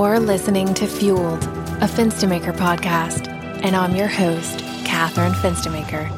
You're listening to Fueled, a Fenstermaker podcast, and I'm your host, Catherine Fenstermaker.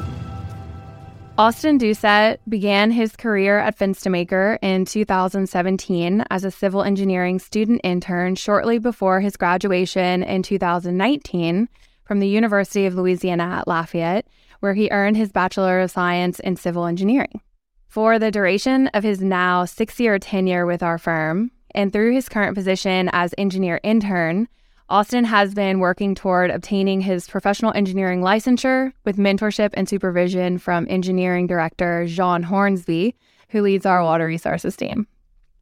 Austin Doucet began his career at Fenstermaker in 2017 as a civil engineering student intern shortly before his graduation in 2019 from the University of Louisiana at Lafayette, where he earned his Bachelor of Science in Civil Engineering. For the duration of his now six year tenure with our firm, and through his current position as engineer intern, Austin has been working toward obtaining his professional engineering licensure with mentorship and supervision from engineering director Jeanne Hornsby, who leads our water resources team.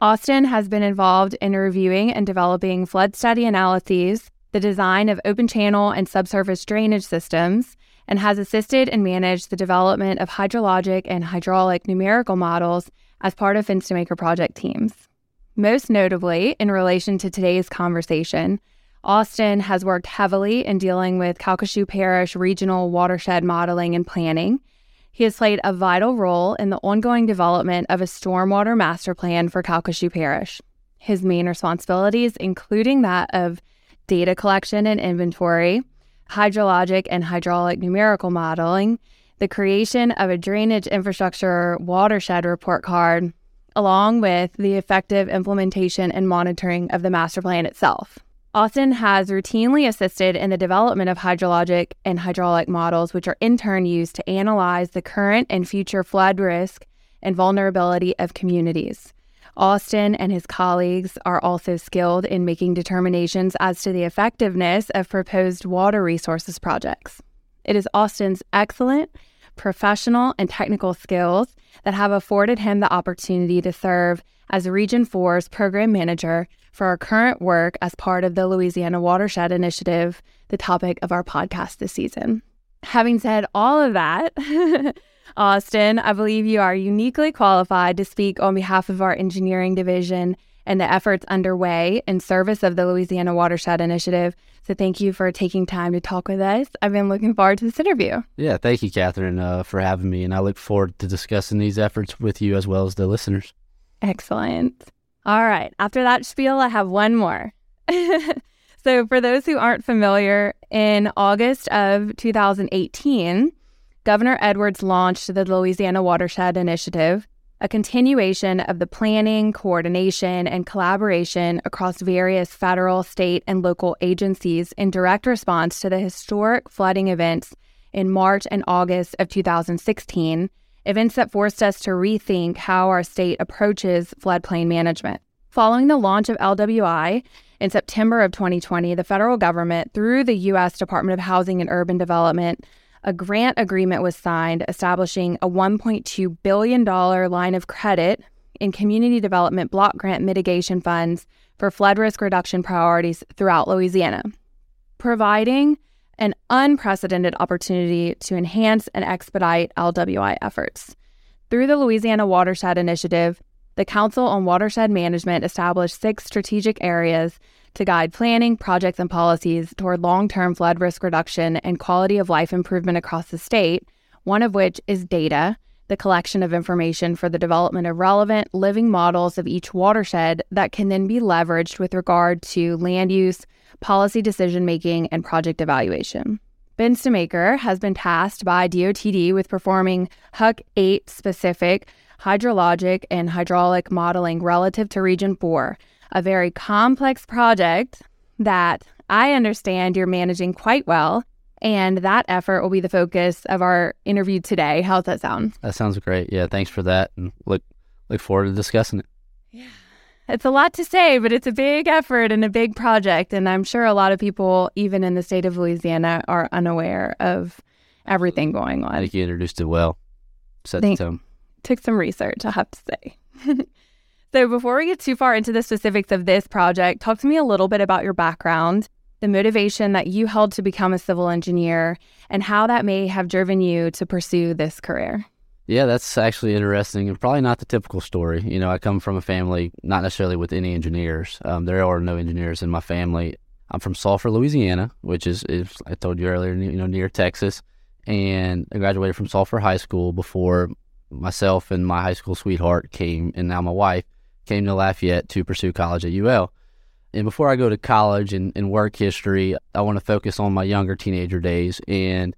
Austin has been involved in reviewing and developing flood study analyses, the design of open channel and subsurface drainage systems, and has assisted and managed the development of hydrologic and hydraulic numerical models as part of Fenstermaker project teams. Most notably, in relation to today's conversation, Austin has worked heavily in dealing with Calcasieu Parish regional watershed modeling and planning. He has played a vital role in the ongoing development of a stormwater master plan for Calcasieu Parish. His main responsibilities, including that of data collection and inventory, hydrologic and hydraulic numerical modeling, the creation of a drainage infrastructure watershed report card, along with the effective implementation and monitoring of the master plan itself. Austin has routinely assisted in the development of hydrologic and hydraulic models, which are in turn used to analyze the current and future flood risk and vulnerability of communities. Austin and his colleagues are also skilled in making determinations as to the effectiveness of proposed water resources projects. It is Austin's excellent professional and technical skills that have afforded him the opportunity to serve as Region 4's program manager for our current work as part of the Louisiana Watershed Initiative, the topic of our podcast this season. Having said all of that, Austin, I believe you are uniquely qualified to speak on behalf of our engineering division and the efforts underway in service of the Louisiana Watershed Initiative. So thank you for taking time to talk with us. I've been looking forward to this interview. Yeah, thank you, Catherine, uh, for having me. And I look forward to discussing these efforts with you as well as the listeners. Excellent. All right. After that spiel, I have one more. so, for those who aren't familiar, in August of 2018, Governor Edwards launched the Louisiana Watershed Initiative, a continuation of the planning, coordination, and collaboration across various federal, state, and local agencies in direct response to the historic flooding events in March and August of 2016, events that forced us to rethink how our state approaches floodplain management. Following the launch of LWI in September of 2020, the federal government, through the U.S. Department of Housing and Urban Development, a grant agreement was signed establishing a $1.2 billion line of credit in community development block grant mitigation funds for flood risk reduction priorities throughout Louisiana, providing an unprecedented opportunity to enhance and expedite LWI efforts. Through the Louisiana Watershed Initiative, the Council on Watershed Management established six strategic areas to guide planning, projects, and policies toward long term flood risk reduction and quality of life improvement across the state, one of which is data, the collection of information for the development of relevant living models of each watershed that can then be leveraged with regard to land use, policy decision making, and project evaluation. Fenstermaker has been tasked by DOTD with performing HUC 8 specific hydrologic and hydraulic modeling relative to Region 4 a very complex project that I understand you're managing quite well. And that effort will be the focus of our interview today. How's that sound? That sounds great. Yeah, thanks for that. And look look forward to discussing it. Yeah. It's a lot to say, but it's a big effort and a big project. And I'm sure a lot of people, even in the state of Louisiana, are unaware of everything going on. I think you introduced it well. Set the tone. Took some research, I have to say. So, before we get too far into the specifics of this project, talk to me a little bit about your background, the motivation that you held to become a civil engineer, and how that may have driven you to pursue this career. Yeah, that's actually interesting and probably not the typical story. You know, I come from a family not necessarily with any engineers. Um, there are no engineers in my family. I'm from Sulphur, Louisiana, which is, is I told you earlier, you know, near Texas. And I graduated from Sulphur High School before myself and my high school sweetheart came, and now my wife came to Lafayette to pursue college at UL. And before I go to college and, and work history, I want to focus on my younger teenager days. And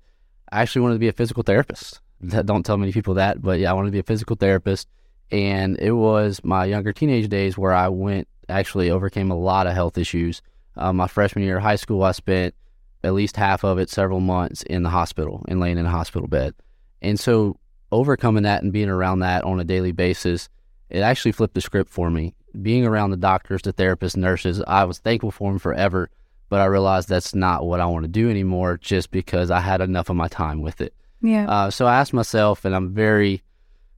I actually wanted to be a physical therapist. Don't tell many people that, but yeah, I wanted to be a physical therapist. And it was my younger teenage days where I went, actually overcame a lot of health issues. Uh, my freshman year of high school, I spent at least half of it, several months in the hospital and laying in a hospital bed. And so overcoming that and being around that on a daily basis, it actually flipped the script for me. Being around the doctors, the therapists, nurses, I was thankful for them forever, but I realized that's not what I want to do anymore just because I had enough of my time with it. Yeah. Uh, so I asked myself, and I'm very,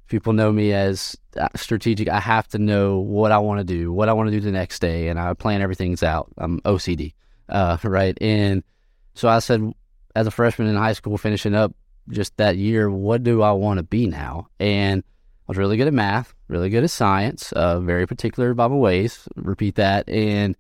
people know me as uh, strategic. I have to know what I want to do, what I want to do the next day, and I plan everything's out. I'm OCD, uh, right? And so I said, as a freshman in high school, finishing up just that year, what do I want to be now? And I was really good at math, really good at science, uh, very particular about my ways. Repeat that. And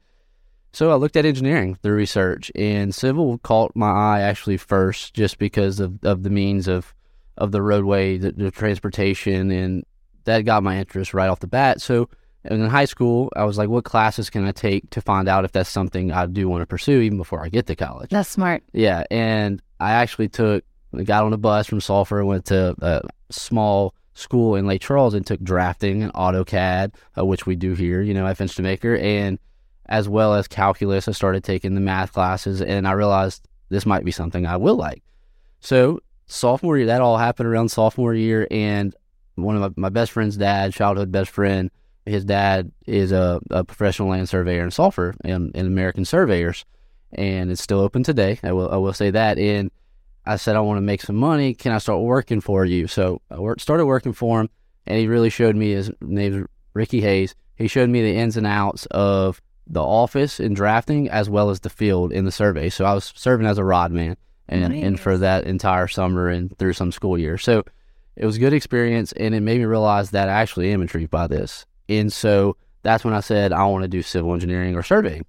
so I looked at engineering through research, and civil caught my eye actually first, just because of, of the means of of the roadway, the, the transportation, and that got my interest right off the bat. So in high school, I was like, what classes can I take to find out if that's something I do want to pursue even before I get to college? That's smart. Yeah. And I actually took, got on a bus from Sulphur, went to a small school in Lake Charles and took drafting and AutoCAD, uh, which we do here, you know, at Fenstermaker, and as well as calculus. I started taking the math classes and I realized this might be something I will like. So sophomore year, that all happened around sophomore year. And one of my, my best friend's dad, childhood best friend, his dad is a, a professional land surveyor in Sulphur and, and American Surveyors, and it's still open today. I will I will say that. And I said I want to make some money. Can I start working for you? So I worked, started working for him, and he really showed me his name is Ricky Hayes. He showed me the ins and outs of the office in drafting as well as the field in the survey. So I was serving as a rod man and, Nice. and for that entire summer and through some school year. So it was a good experience and it made me realize that I actually am intrigued by this. And so that's when I said I want to do civil engineering or surveying.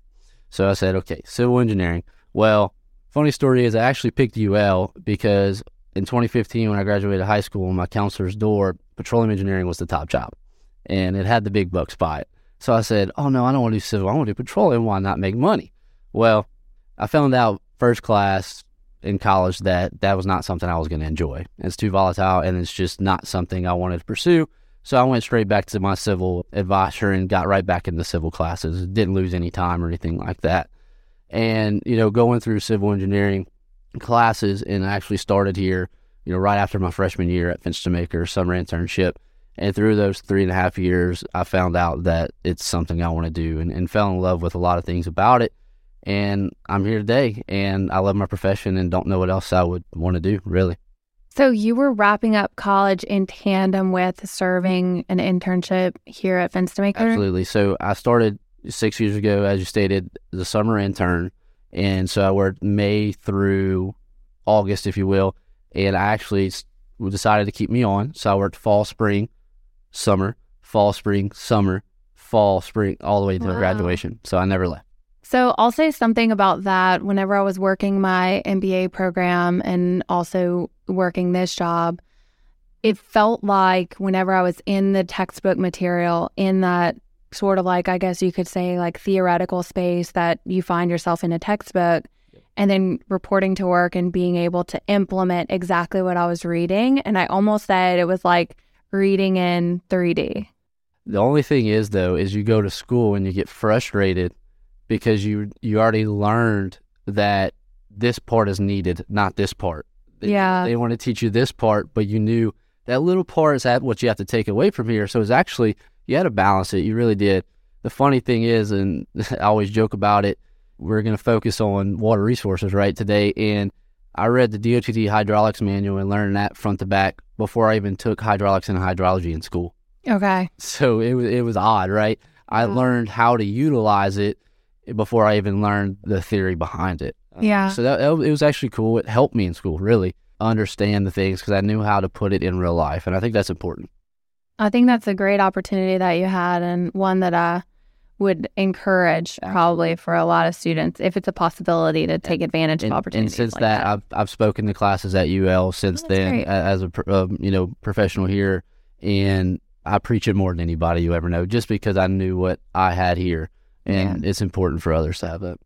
So I said, okay, civil engineering. Well, funny story is I actually picked UL because in 2015 when I graduated high school, my counselor's door, petroleum engineering was the top job, and it had the big bucks by it. So I said, oh no, I don't want to do civil. I want to do petroleum. Why not make money? Well, I found out first class in college that that was not something I was going to enjoy. It's too volatile, and it's just not something I wanted to pursue. So I went straight back to my civil advisor and got right back into civil classes. Didn't lose any time or anything like that. And you know, going through civil engineering classes, and I actually started here, you know, right after my freshman year at Fenstermaker summer internship. And through those three and a half years, I found out that it's something I want to do and, and fell in love with a lot of things about it. And I'm here today, and I love my profession and don't know what else I would want to do, really. So you were wrapping up college in tandem with serving an internship here at Fenstermaker? Absolutely. So I started six years ago, as you stated, the summer intern. And so I worked May through August, if you will. And I actually decided to keep me on. So I worked fall, spring, summer, fall, spring, summer, fall, spring, all the way to Wow. graduation. So I never left. So I'll say something about that whenever I was working my MBA program and also working this job. It felt like whenever I was in the textbook material, in that sort of like, I guess you could say, like theoretical space that you find yourself in a textbook, and then reporting to work and being able to implement exactly what I was reading. And I almost said it was like reading in 3D. The only thing is, though, is you go to school and you get frustrated because you you already learned that this part is needed, not this part. Yeah. They want to teach you this part, but you knew that little part is that what you have to take away from here. So it's actually you had to balance it. You really did. The funny thing is, and I always joke about it, we're going to focus on water resources right today. And I read the DOTD hydraulics manual and learned that front to back before I even took hydraulics and hydrology in school. Okay. So it was it was odd, right? I Yeah. learned how to utilize it before I even learned the theory behind it. Uh, yeah. So that it was actually cool. It helped me in school really understand the things because I knew how to put it in real life, and I think that's important. I think that's a great opportunity that you had and one that I would encourage probably for a lot of students if it's a possibility to take advantage And, of and since like that, that, I've I've spoken to classes at UL since that's then great. as a um, you know professional here, and I preach it more than anybody you ever know, just because I knew what I had here and it's important for others to have that.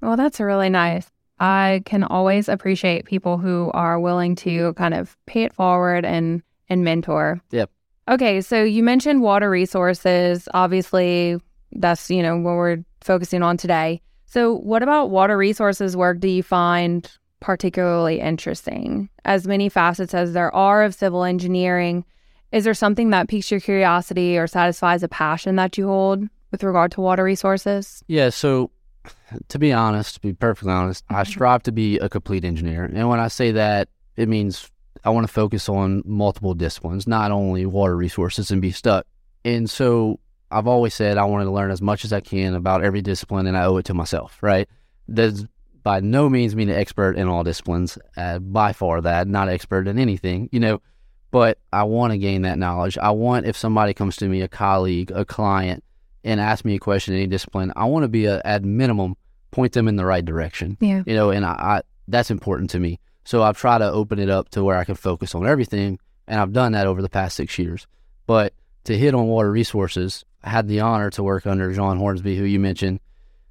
Well, that's really nice. I can always appreciate people who are willing to kind of pay it forward and and mentor. Yep. Okay, so you mentioned water resources. Obviously, that's you know what we're focusing on today. So, what about water resources work do you find particularly interesting? As many facets as there are of civil engineering, is there something that piques your curiosity or satisfies a passion that you hold with regard to water resources? Yeah. So, to be honest, to be perfectly honest, I mm-hmm. strive to be a complete engineer. And when I say that, it means I want to focus on multiple disciplines, not only water resources and be stuck. And so I've always said I wanted to learn as much as I can about every discipline and I owe it to myself, right? There's by no means mean an expert in all disciplines, uh, by far that, not expert in anything, you know, but I want to gain that knowledge. I want if somebody comes to me, a colleague, a client, and asks me a question in any discipline, I want to be a, at minimum point them in the right direction. Yeah. You know, and I, I that's important to me. So I've tried to open it up to where I can focus on everything, and I've done that over the past six years. But to hit on water resources, I had the honor to work under Jeanne Hornsby, who you mentioned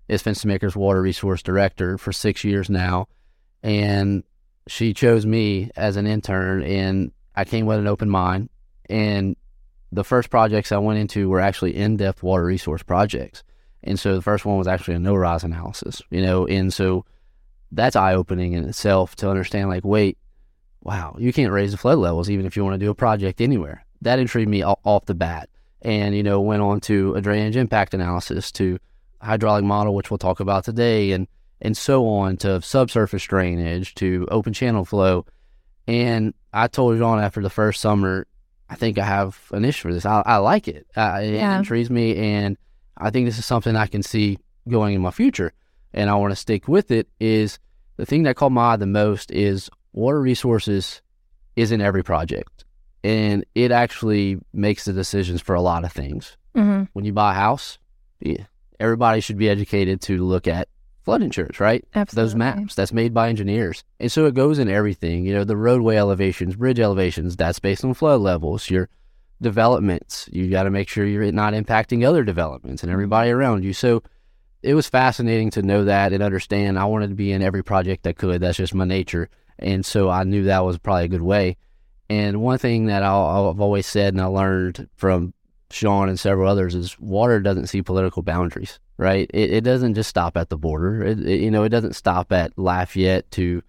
is Fenstermaker's water resource director for six years now, and she chose me as an intern, and I came with an open mind. And the first projects I went into were actually in-depth water resource projects. And so the first one was actually a no-rise analysis, you know, and so that's eye-opening in itself to understand like, wait, wow, you can't raise the flood levels even if you want to do a project anywhere. That intrigued me off the bat. And, you know, went on to a drainage impact analysis, to hydraulic model, which we'll talk about today, and and so on to subsurface drainage, to open channel flow. And I told Jeanne after the first summer, I think I have an issue for this. I, I like it. Uh, it Yeah. intrigues me, and I think this is something I can see going in my future, and I want to stick with it. Is the thing that caught my eye the most is water resources is in every project, and it actually makes the decisions for a lot of things. Mm-hmm. When you buy a house, yeah, everybody should be educated to look at flood insurance, right? Absolutely. those maps that's made by engineers. And so it goes in everything. You know, the roadway elevations, bridge elevations, that's based on flood levels. Your developments, you got to make sure you're not impacting other developments and everybody around you. So it was fascinating to know that and understand. I wanted to be in every project I could. That's just my nature. And so I knew that was probably a good way. And one thing that I'll, I've always said and I learned from Sean and several others is water doesn't see political boundaries, right? It, it doesn't just stop at the border. It, it- you know, it doesn't stop at Lafayette to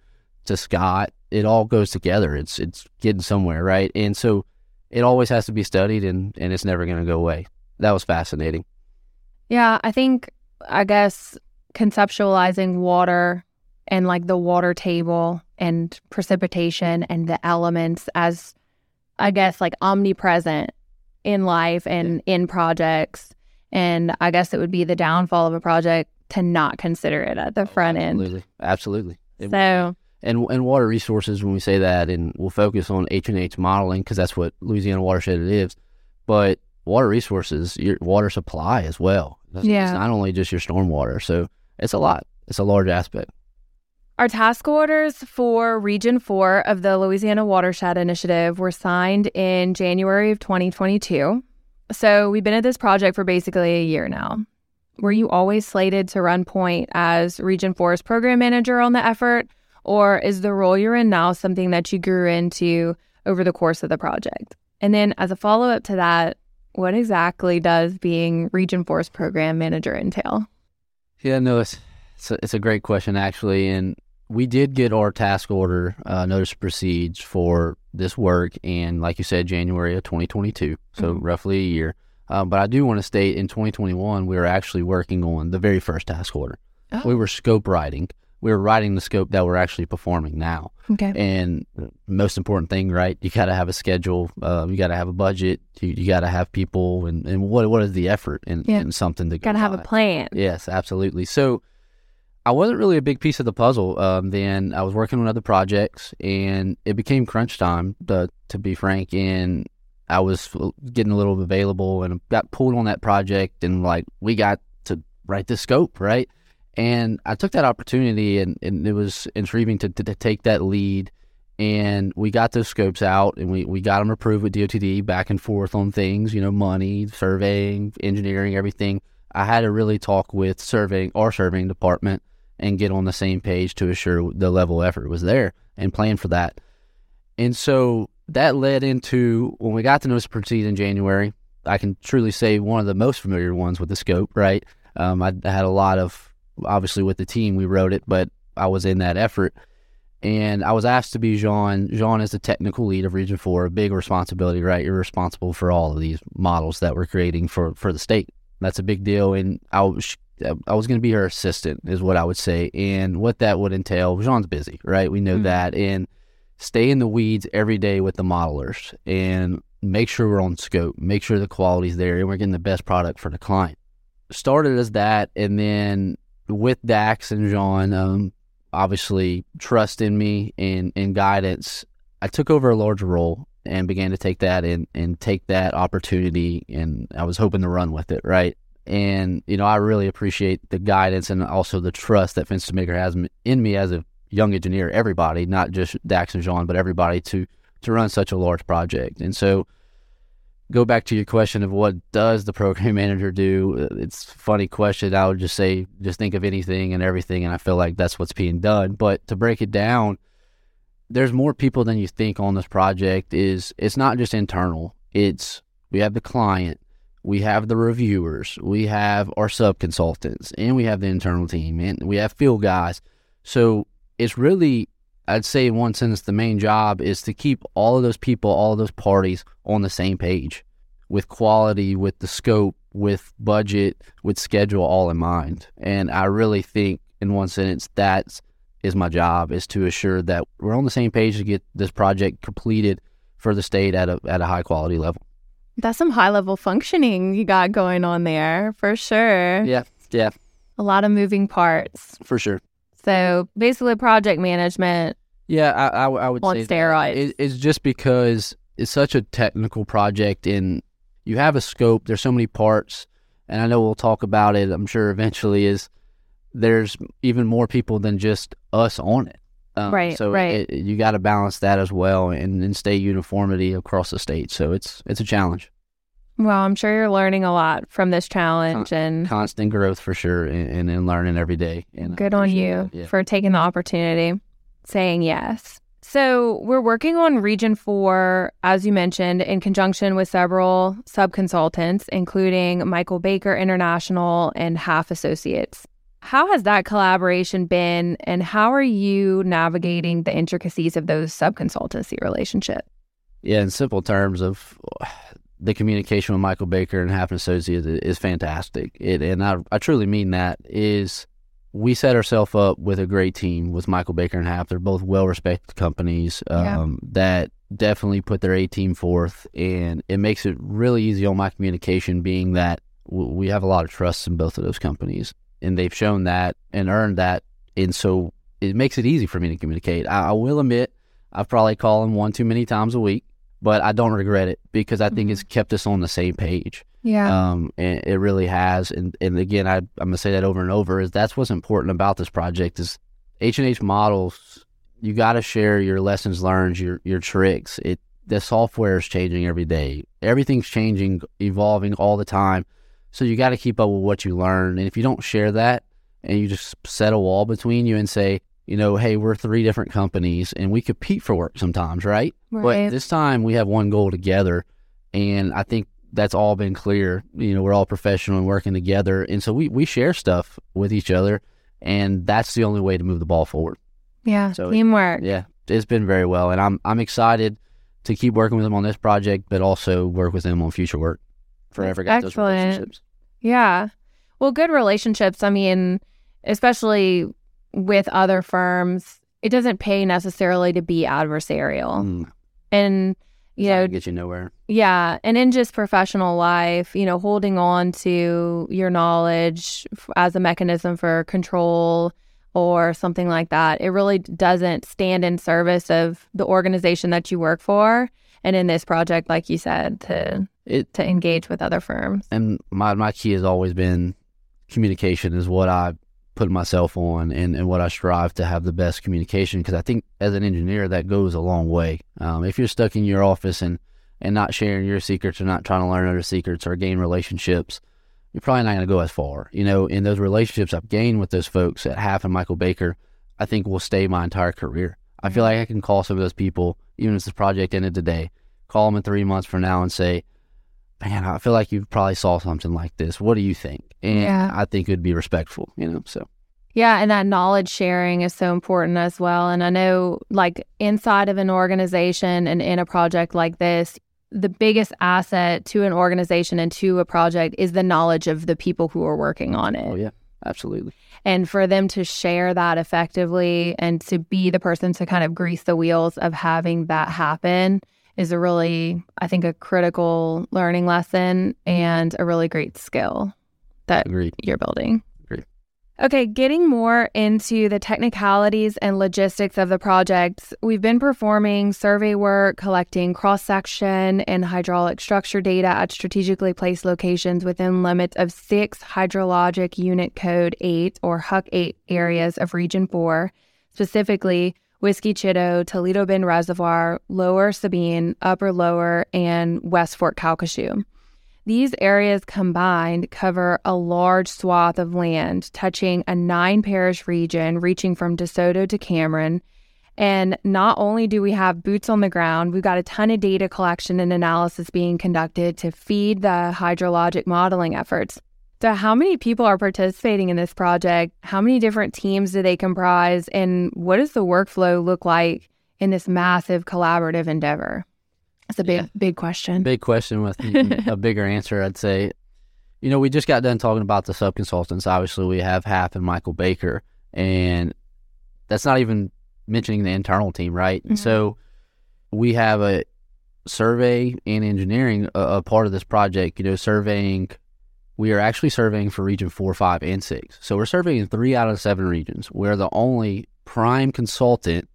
to Scott. It all goes together. It's it's getting somewhere, right? And so it always has to be studied, and and it's never going to go away. That was fascinating. Yeah, I think, I guess, conceptualizing water and like the water table and precipitation and the elements as, I guess, like omnipresent in life and in projects. And I guess it would be the downfall of a project to not consider it at the oh, front end. Absolutely, absolutely. So, and and water resources when we say that and we'll focus on H and H modeling because that's what Louisiana watershed it is but water resources your water supply as well It's- Yeah. it's not only just your stormwater so it's a lot it's a large aspect Our task orders for Region 4 of the Louisiana Watershed Initiative were signed in January of 2022. So we've been at this project for basically a year now. Were you always slated to run point as Region 4's program manager on the effort, or is the role you're in now something that you grew into over the course of the project? And then, as a follow up to that, what exactly does being Region 4's program manager entail? yeah no it's it's a, it's a great question actually and we did get our task order uh, notice of proceeds for this work and like you said January of 2022 so Mhm. roughly a year uh, but I do want to state in 2021 we were actually working on the very first task order Oh. we were scope writing we were writing the scope that we're actually performing now Okay. And most important thing, right? You got to have a schedule. Uh, you got to have a budget. You, you got to have people. And, and what what is the effort in, Yeah. in something to go Got to have a plan. Yes, absolutely. So I wasn't really a big piece of the puzzle. Um, then I was working on other projects, and it became crunch time. To, to be frank, and I was getting a little available, and got pulled on that project, and like we got to write the scope, right? And I took that opportunity, and, and it was intriguing to, to, to take that lead. And we got those scopes out, and we, we got them approved with DOTD back and forth on things, you know, money, surveying, engineering, everything I had to really talk with surveying our surveying department and get on the same page to assure the level of effort was there and plan for that. And so that led into when we got to notice proceed in January. I can truly say one of the most familiar ones with the scope, right? Um, I, I had a lot of obviously with the team we wrote it, but I was in that effort. And I was asked to be Jeanne. Jeanne is the technical lead of Region 4, a big responsibility, right? You're responsible for all of these models that we're creating for, for the state. That's a big deal. And I was, I was going to be her assistant, is what I would say. And what that would entail, Jeanne's busy, right? We know mm-hmm. that. And stay in the weeds every day with the modelers and make sure we're on scope, make sure the quality's there, and we're getting the best product for the client. Started as that. And then with Dax and Jeanne, um, obviously trust in me and, and guidance, I took over a larger role and began to take that and, and take that opportunity. And I was hoping to run with it, right? And, you know, I really appreciate the guidance and also the trust that Maker has in me as a young engineer, everybody, not just Dax and Jeanne, but everybody to, to run such a large project. And so, go back to your question of what does the program manager do? It's a funny question. I would just say, just think of anything and everything, and I feel like that's what's being done. But to break it down, there's more people than you think on this project. Is it's not just internal. It's we have the client, we have the reviewers, we have our sub consultants, and we have the internal team, and we have field guys. So it's really I'd say in one sentence, the main job is to keep all of those people, all of those parties on the same page with quality, with the scope, with budget, with schedule all in mind. And I really think, in one sentence, that is my job is to assure that we're on the same page to get this project completed for the state at a at a high quality level. That's some high level functioning you got going on there for sure. Yeah, yeah. A lot of moving parts. For sure. So basically, project management. Yeah, I, I, I would on say steroids. It, it's just because it's such a technical project, and you have a scope. There's so many parts, and I know we'll talk about it. I'm sure eventually is there's even more people than just us on it. Um, right. So right. It, you got to balance that as well, and, and stay uniformity across the state. So it's it's a challenge. Well, I'm sure you're learning a lot from this challenge Con- and constant growth for sure, and, and learning every day. And good on you yeah. for taking the opportunity, saying yes. So we're working on Region Four, as you mentioned, in conjunction with several sub consultants, including Michael Baker International and Halff Associates. How has that collaboration been, and how are you navigating the intricacies of those sub consultancy relationship? Yeah, in simple terms of the communication with Michael Baker and Halff Associates is fantastic. It, and I, I truly mean that is we set ourselves up with a great team with Michael Baker and Halff. They're both well respected companies um, yeah. that definitely put their A team forth, and it makes it really easy on my communication, being that we have a lot of trust in both of those companies, and they've shown that and earned that, and so it makes it easy for me to communicate. I, I will admit I've probably called them one too many times a week but I don't regret it because I think mm-hmm. it's kept us on the same page. Yeah. Um, and it really has. And, and again, I, I'm going to say that over and over is that's what's important about this project is H&H models. You got to share your lessons learned, your, your tricks. It, the software is changing every day. Everything's changing, evolving all the time. So you got to keep up with what you learn. And if you don't share that and you just set a wall between you and say, you know, hey, we're three different companies and we compete for work sometimes, right? right? But this time we have one goal together. And I think that's all been clear. You know, we're all professional and working together. And so we, we share stuff with each other. And that's the only way to move the ball forward. Yeah. So teamwork. It, yeah. It's been very well. And I'm, I'm excited to keep working with them on this project, but also work with them on future work. Forever got those relationships. Yeah. Well, good relationships. I mean, especially with other firms, it doesn't pay necessarily to be adversarial. Mm. And you know, get you nowhere. Yeah, and in just professional life, you know, holding on to your knowledge as a mechanism for control or something like that, it really doesn't stand in service of the organization that you work for. And in this project, like you said, to it, to engage with other firms. And my my key has always been communication is what I put myself on and, and what I strive to have the best communication because I think as an engineer that goes a long way. Um, if you're stuck in your office and and not sharing your secrets or not trying to learn other secrets or gain relationships, you're probably not going to go as far. You know, in those relationships I've gained with those folks at Halff and Michael Baker, I think will stay my entire career. I feel like I can call some of those people, even if this project ended today, call them in three months from now and say, man, I feel like you probably saw something like this. What do you think? And Yeah. I think it would be respectful, you know, so. Yeah, and that knowledge sharing is so important as well. And I know, like, inside of an organization and in a project like this, the biggest asset to an organization and to a project is the knowledge of the people who are working on it. Oh, yeah, absolutely. And for them to share that effectively and to be the person to kind of grease the wheels of having that happen is a really, I think, a critical learning lesson and a really great skill that Agreed. you're building. Agreed. Okay, getting more into the technicalities and logistics of the projects, we've been performing survey work, collecting cross section and hydraulic structure data at strategically placed locations within limits of six hydrologic unit code 8 or HUC 8 areas of Region 4, specifically Whiskey Chitto, Toledo Bend Reservoir, Lower Sabine, Upper Lower, and West Fork Calcasieu. These areas combined cover a large swath of land, touching a nine parish region reaching from DeSoto to Cameron. And not only do we have boots on the ground, we've got a ton of data collection and analysis being conducted to feed the hydrologic modeling efforts. So, how many people are participating in this project? How many different teams do they comprise? And what does the workflow look like in this massive collaborative endeavor? It's a big, Yeah. big question. Big question with a bigger answer, I'd say. You know, we just got done talking about the sub consultants. Obviously, we have Halff and Michael Baker, and that's not even mentioning the internal team, right? Mhm. So we have a survey and engineering a, a part of this project. You know, surveying. We are actually surveying for region four, five, and six. So we're surveying three out of seven regions. We're the only prime consultant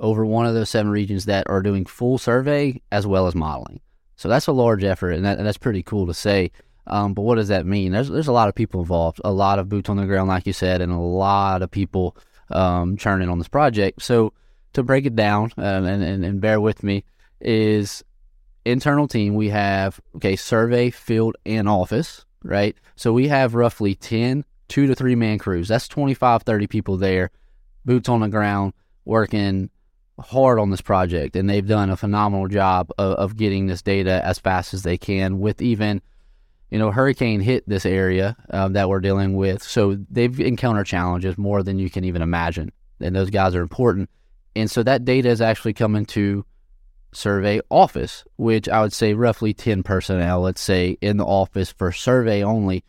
over one of those seven regions that are doing full survey as well as modeling. So that's a large effort, and, that, and that's pretty cool to say. Um, but what does that mean? There's there's a lot of people involved, a lot of boots on the ground, like you said, and a lot of people um, churning on this project. So to break it down, um, and, and and bear with me, is internal team. We have okay, survey, field, and office, right? So we have roughly 10, two to three man crews. That's 25, 30 people there, boots on the ground, working hard on this project, and they've done a phenomenal job of, of getting this data as fast as they can. With even, you know, hurricane hit this area um, that we're dealing with, so they've encountered challenges more than you can even imagine, and those guys are important. And so that data is actually coming to survey office, which I would say roughly ten personnel, let's say, in the office for survey only,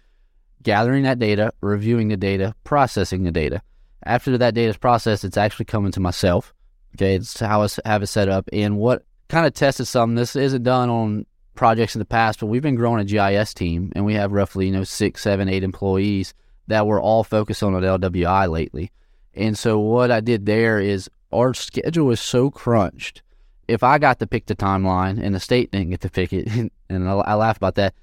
gathering that data, reviewing the data, processing the data. After that data is processed, it's actually coming to myself. Okay, it's how I have it set up. And what kind of tested some, this isn't done on projects in the past, but we've been growing a GIS team and we have roughly, you know, six, seven, eight employees that were all focused on an LWI lately. And so what I did there is our schedule was so crunched. If I got to pick the timeline and the state didn't get to pick it, and I laugh about that,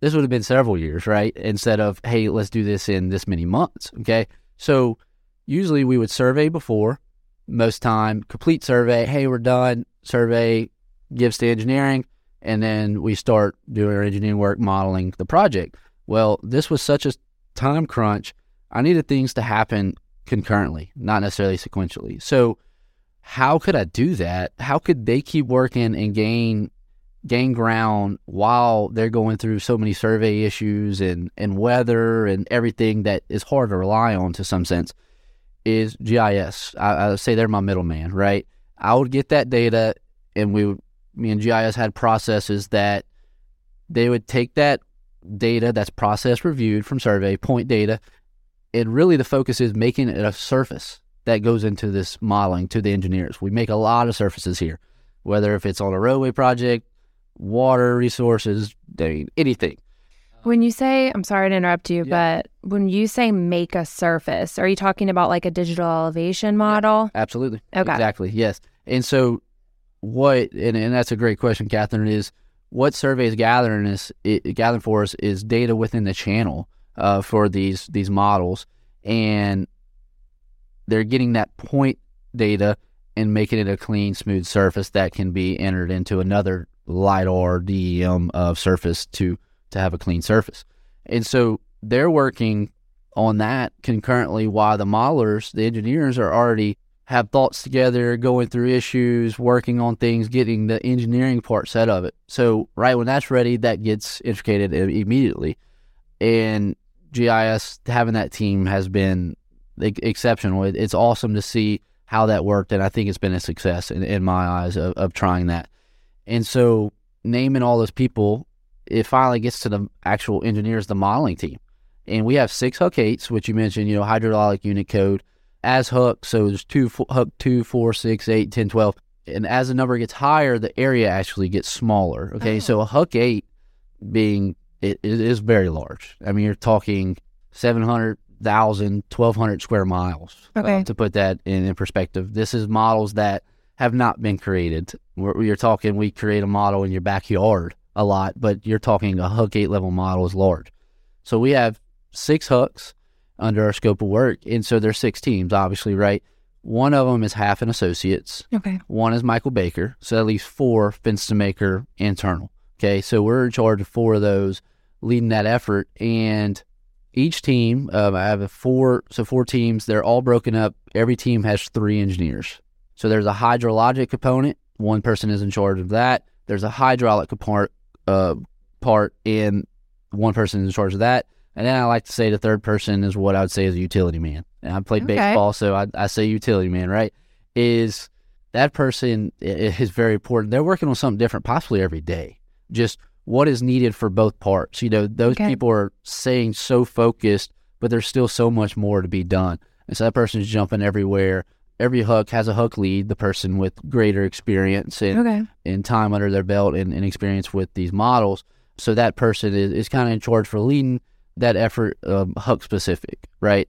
this would have been several years, right? Instead of, hey, let's do this in this many months. Okay. So usually we would survey before, most time, complete survey. Hey, we're done. Survey gives to engineering, and then we start doing our engineering work, modeling the project. Well, this was such a time crunch. I needed things to happen concurrently, not necessarily sequentially. So, how could I do that? How could they keep working and gain gain ground while they're going through so many survey issues and, and weather and everything that is hard to rely on to some sense? Is GIS. I, I say they're my middleman, right? I would get that data, and we me and GIS had processes that they would take that data that's process reviewed from survey point data, and really the focus is making it a surface that goes into this modeling to the engineers. We make a lot of surfaces here, whether if it's on a roadway project, water resources, anything. When you say, I'm sorry to interrupt you, Yeah. but when you say make a surface, are you talking about like a digital elevation model? Absolutely. Okay. Exactly. Yes. And so, what and, and that's a great question, Catherine. Is what survey is gathering is it, gathering for us is data within the channel uh, for these these models, and they're getting that point data and making it a clean, smooth surface that can be entered into another lidar DEM of surface to to have a clean surface. And so they're working on that concurrently while the modelers, the engineers are already have thoughts together, going through issues, working on things, getting the engineering part set of it. So right when that's ready, that gets intricated immediately. And GIS having that team has been exceptional. It's awesome to see how that worked, and I think it's been a success in, in my eyes of, of trying that. And so naming all those people, it finally gets to the actual engineers, the modeling team. And we have six HUC 8s, which you mentioned, you know, hydraulic unit code as HUC. So there's two, HUC 2, 4, 6, 8, 10, 12. And as the number gets higher, the area actually gets smaller. Okay. Oh. So a HUC 8 being, it, it is very large. I mean, you're talking 700,000, 1,200 square miles. Okay. Uh, to put that in, in perspective, this is models that have not been created. We're, you're talking, we create a model in your backyard a lot, but you're talking a HUC 8 level model is large. So we have six HUCs under our scope of work. And so there's six teams, obviously, right? One of them is Halff and associates. Okay. One is Michael Baker. So at least four Fenstermaker internal. Okay. So we're in charge of four of those, leading that effort. And each team, um, I have four, so four teams. They're all broken up. Every team has three engineers. So there's a hydrologic component. One person is in charge of that. There's a hydraulic part, uh, part, and one person is in charge of that. And then I like to say the third person is what I would say is a utility man. And I played okay. baseball, so I, I say utility man, right? Is that person is very important. They're working on something different, possibly every day. Just what is needed for both parts. You know, those okay. people are saying so focused, but there's still so much more to be done. And so that person is jumping everywhere. Every HUC has a HUC lead, the person with greater experience and, okay. and time under their belt and, and experience with these models. So that person is, is kind of in charge for leading that effort um, HUC specific, right?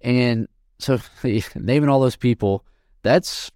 And so naming all those people, that's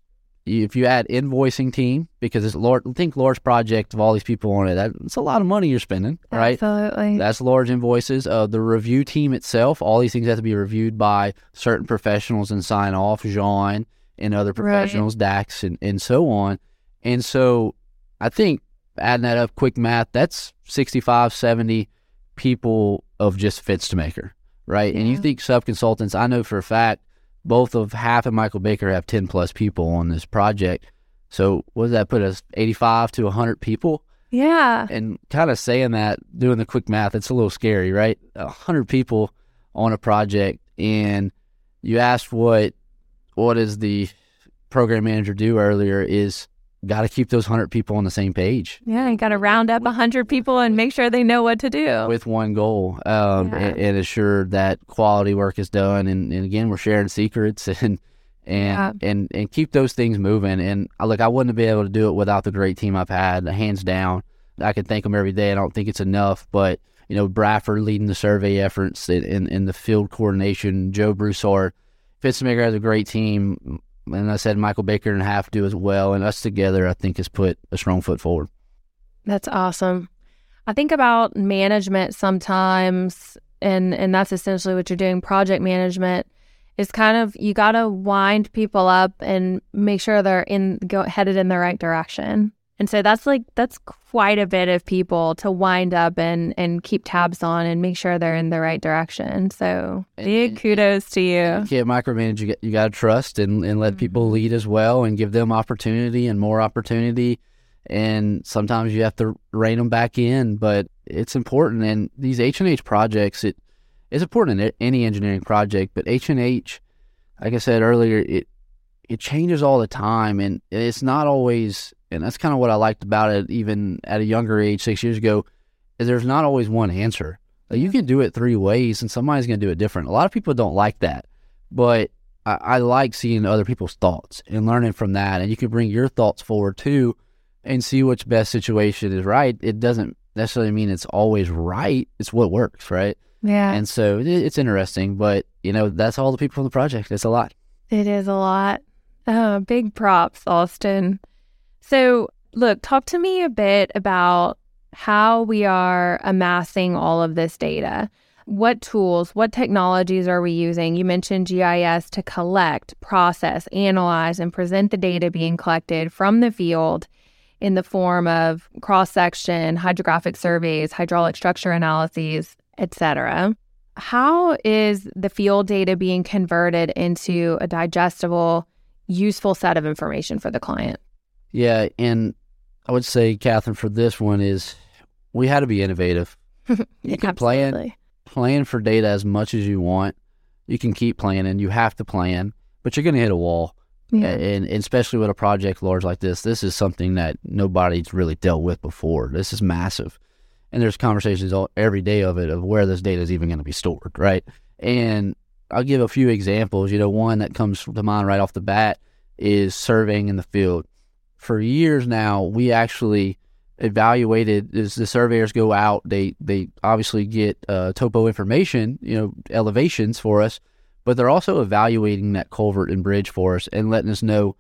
if you add invoicing team because it's large. Think large project of all these people on it. That's a lot of money you're spending, right? Absolutely. That's large invoices. Uh, the review team itself, all these things have to be reviewed by certain professionals and sign off. Jeanne and other professionals, right. Dax and, and so on. And so I think adding that up, quick math, that's 65, 70 people of just Fenstermaker, right? Yeah. And you think sub consultants, I know for a fact, both of Halff and Michael Baker have 10 plus people on this project. So what does that put us? 85 to 100 people? Yeah. And kind of saying that, doing the quick math, it's a little scary, right? 100 people on a project. And you asked what, what does the program manager do earlier is got to keep those 100 people on the same page. Yeah, you got to round up 100 people and make sure they know what to do. With one goal um, yeah. and, and, ensure that quality work is done. And, and again, we're sharing secrets and and, yeah. and and keep those things moving. And uh, look, I wouldn't have been able to do it without the great team I've had, hands down. I can thank them every day. I don't think it's enough, but you know, Bradford leading the survey efforts in, in, the field coordination, Joe Broussard. Fenstermaker has a great team and I said Michael Baker and Halff do as well. And us together, I think, has put a strong foot forward. That's awesome. I think about management sometimes, and and that's essentially what you're doing. Project management is kind of you got to wind people up and make sure they're in go headed in the right direction. And so that's like that's quite a bit of people to wind up and and keep tabs on and make sure they're in the right direction. So big kudos to you. You can't micromanage. You, you got to trust and, and let mm-hmm. people lead as well and give them opportunity and more opportunity. And sometimes you have to rein them back in, but it's important. And these H and H projects, it it's important in any engineering project, but H and H, like I said earlier, it it changes all the time, and it's not always and that's kind of what I liked about it, even at a younger age, six years ago, is there's not always one answer. Like you can do it three ways, and somebody's going to do it different. A lot of people don't like that, but I, I like seeing other people's thoughts and learning from that. And you can bring your thoughts forward too, and see which best situation is right. It doesn't necessarily mean it's always right. It's what works, right? Yeah. And so it, it's interesting, but you know that's all the people on the project. It's a lot. It is a lot. Uh, big props, Austin. So, look, talk to me a bit about how we are amassing all of this data. What tools, what technologies are we using? You mentioned GIS to collect, process, analyze, and present the data being collected from the field in the form of cross section, hydrographic surveys, hydraulic structure analyses, etc. How is the field data being converted into a digestible, useful set of information for the client? Yeah, and I would say, Catherine, for this one is we had to be innovative. You can plan plan for data as much as you want. You can keep planning. You have to plan, but you're going to hit a wall. Yeah. And, and especially with a project large like this, this is something that nobody's really dealt with before. This is massive. And there's conversations all, every day of it of where this data is even going to be stored, right? And I'll give a few examples. You know, one that comes to mind right off the bat is surveying in the field. For years now, we actually evaluated as the surveyors go out. They they obviously get uh, topo information, you know, elevations for us, but they're also evaluating that culvert and bridge for us and letting us know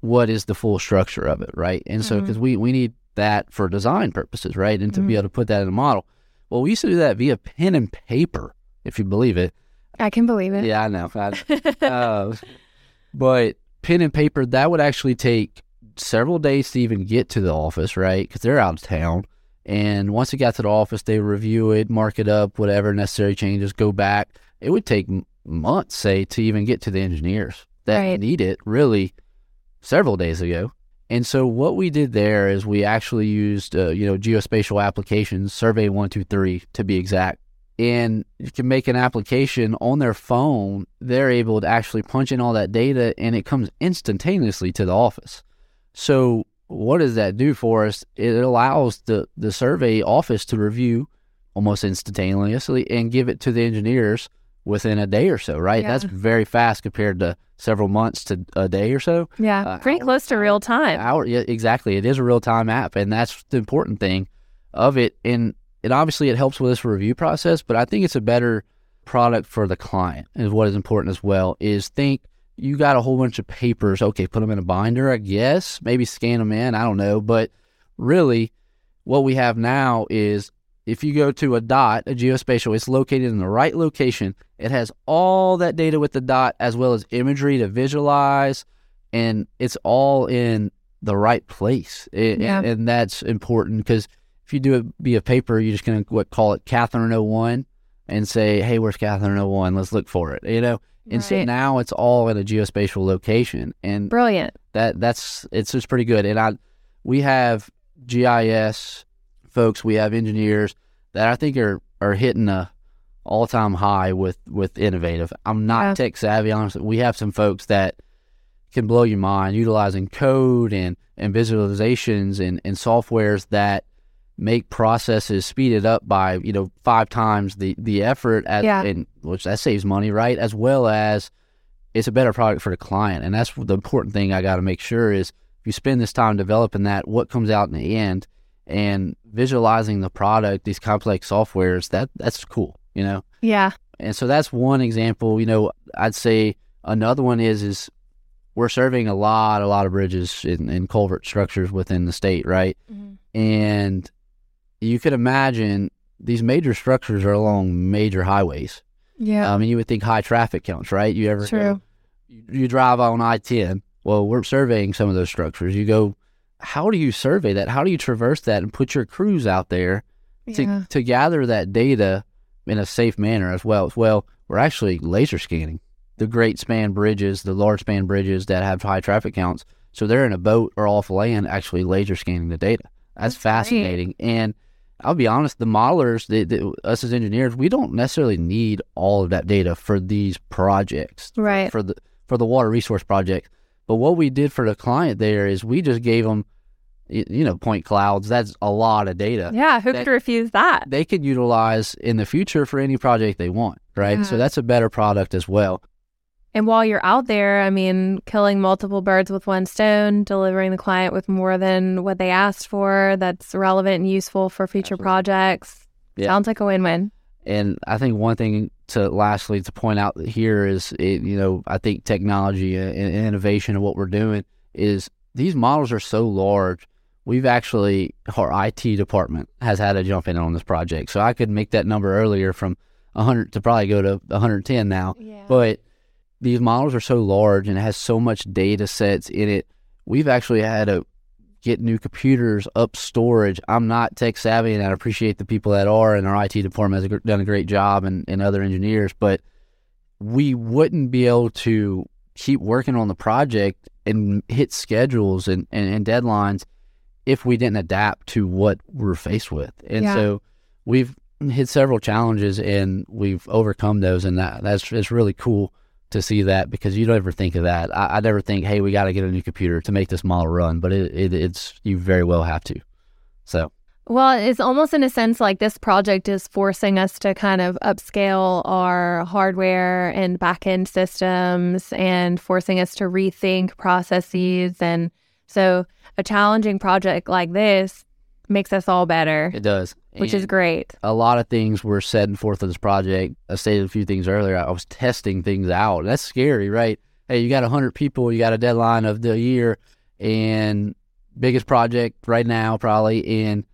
what is the full structure of it, right? And so Mhm. because we we need that for design purposes, right, and to be Mhm. able to put that in a model. Well, we used to do that via pen and paper, if you believe it. I can believe it. Yeah, I know. I, uh, but pen and paper, that would actually take several days to even get to the office, right? Because they're out of town. And once it got to the office, they review it, mark it up, whatever necessary changes, go back. It would take months, say, to even get to the engineers that Right. need it really several days ago. And so what we did there is we actually used, uh, you know, geospatial applications, Survey 123 to be exact. And you can make an application on their phone. They're able to actually punch in all that data and it comes instantaneously to the office. So what does that do for us? It allows the, the survey office to review almost instantaneously and give it to the engineers within a day or so, right? Yeah. That's very fast compared to several months to a day or so. Yeah. Uh, Pretty hour- close to real time. Hour, yeah, exactly. It is a real time app, and that's the important thing of it. And it obviously it helps with this review process, but I think it's a better product for the client. Is what is important as well. Is think you got a whole bunch of papers. Okay, put them in a binder, I guess. Maybe scan them in. I don't know, but really, what we have now is if you go to a dot, a geospatial, it's located in the right location. It has all that data with the dot as well as imagery to visualize, and it's all in the right place. It- Yeah. And that's important because if you do it via paper, you're just going to what call it Catherine 01 and say, hey, where's Catherine 01? Let's look for it, you know? And so now it's all in a geospatial location. And Brilliant. that that's it's just pretty good. And I we have GIS folks, we have engineers that I think are are hitting a all time high with with innovative. I'm not Yeah. tech savvy, honestly. We have some folks that can blow your mind utilizing code and and visualizations and and softwares that make processes speeded up by you know five times the the effort as Yeah. and which that saves money right? As well as it's a better product for the client. And that's the important thing i got to make sure is if you spend this time developing that what comes out in the end and visualizing the product these complex softwares that that's cool you know? Yeah. and so that's one example you know i'd say another one is is we're serving a lot a lot of bridges and, and culvert structures within the state right? Mm-hmm. And you could imagine these major structures are along major highways. Yeah. Um, I mean, you would think high traffic counts, right? You ever True. you, you drive on I ten. Well, we're surveying some of those structures. You go, how do you survey that? How do you traverse that and put your crews out there to yeah. to gather that data in a safe manner as well? Well, we're actually laser scanning the great span bridges, the large span bridges that have high traffic counts. So they're in a boat or off land, actually laser scanning the data. That's, That's great. fascinating. And I'll be honest, the modelers, the, the, us as engineers, we don't necessarily need all of that data for these projects, Right. for the for the water resource project. But what we did for the client there is we just gave them, you know, point clouds. That's a lot of data Yeah. Who could refuse that? they could utilize in the future for any project they want, right? So that's a better product as well. And while you're out there, I mean, killing multiple birds with one stone, delivering the client with more than what they asked for that's relevant and useful for future Absolutely. projects. Yeah. Sounds like a win win. And I think one thing to lastly to point out here is, it, you know, I think technology and and innovation and what we're doing is these models are so large. We've actually, our IT department has had to jump in on this project. So I could make that number earlier from 100 to probably go to 110 now. Yeah. But these models are so large and it has so much data sets in it. We've actually had to get new computers, up storage. I'm not tech savvy, and I appreciate the people that are, and our IT department has done a great job, and, and other engineers. But we wouldn't be able to keep working on the project and hit schedules and, and, and deadlines if we didn't adapt to what we're faced with. And Yeah. so we've hit several challenges and we've overcome those, and that that's it's really cool to see that because you don't ever think of that. I, I never think, hey, we got to get a new computer to make this model run, but it, it it's you very well have to. So Well, it's almost in a sense like this project is forcing us to kind of upscale our hardware and back-end systems and forcing us to rethink processes. And so a challenging project like this makes us all better, it does, which is great. a lot of things were setting forth of this project. I stated a few things earlier. I was testing things out. That's scary, right? Hey, you got hundred people, you got a deadline of the year, and biggest project right now probably, and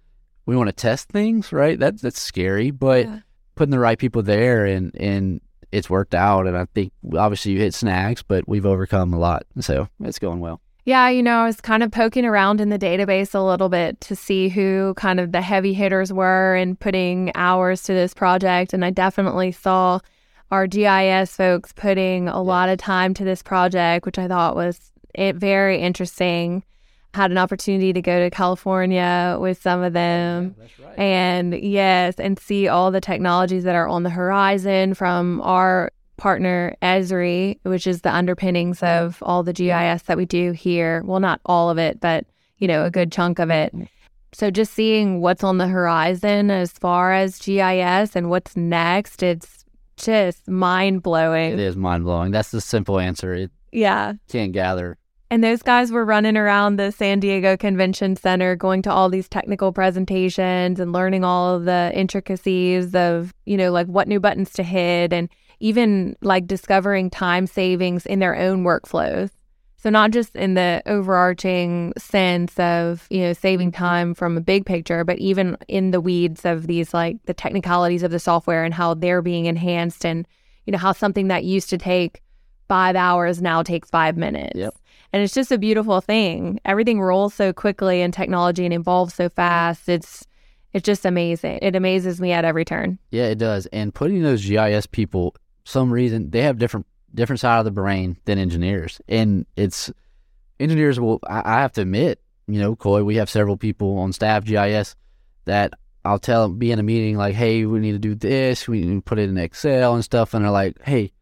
we want to test things, right? That's that's scary, but Yeah. putting the right people there and and it's worked out. And I think obviously you hit snags, but we've overcome a lot, so it's going well. Yeah, you know, I was kind of poking around in the database a little bit to see who kind of the heavy hitters were and putting hours to this project. And I definitely saw our GIS folks putting a lot of time to this project, which I thought was it very interesting. Had an opportunity to go to California with some of them. That's right. And yes, and see all the technologies that are on the horizon from our partner Esri, which is the underpinnings of all the GIS that we do here. Well, not all of it, but you know, a good chunk of it. Mm-hmm. So just seeing what's on the horizon as far as GIS and what's next, it's just mind blowing. It is mind blowing. That's the simple answer. It Yeah. can't gather And those guys were running around the San Diego Convention Center, going to all these technical presentations and learning all of the intricacies of, you know, like what new buttons to hit and even like discovering time savings in their own workflows. So, not just in the overarching sense of, you know, saving time from a big picture, but even in the weeds of these, like the technicalities of the software and how they're being enhanced and, you know, how something that used to take five hours now takes five minutes. Yep. And it's just a beautiful thing. Everything rolls so quickly in technology and evolves so fast. It's it's just amazing. It amazes me at every turn. Yeah, it does. And putting those GIS people, some reason they have different different side of the brain than engineers, and it's engineers. Will I, I have to admit, you know, Coy, we have several people on staff GIS that I'll tell them be in a meeting like, hey, we need to do this. We need to put it in Excel and stuff, and they're like, hey.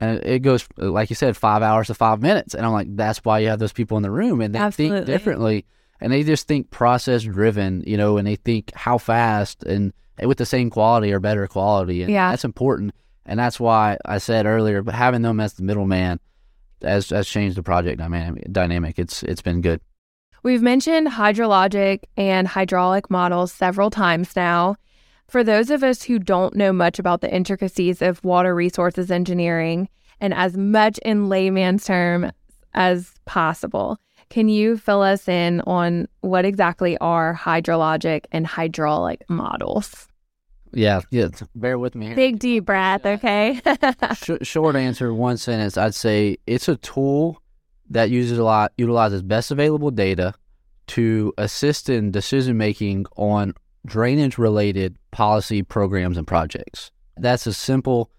And it goes, like you said, five hours to five minutes. And I'm like, that's why you have those people in the room and they Absolutely. think differently. And they just think process driven, you know, and they think how fast and with the same quality or better quality. And Yeah. that's important. And that's why I said earlier, but having them as the middleman has, has changed the project dynamic. It's It's been good. We've mentioned hydrologic and hydraulic models several times now. For those of us who don't know much about the intricacies of water resources engineering and as much in layman's term as possible, can you fill us in on what exactly are hydrologic and hydraulic models? Yeah, yeah. Bear with me here. Big deep breath, okay? Sh- short answer, one sentence. I'd say it's a tool that uses a lot utilizes best available data to assist in decision making on drainage related policy programs and projects. That's a simple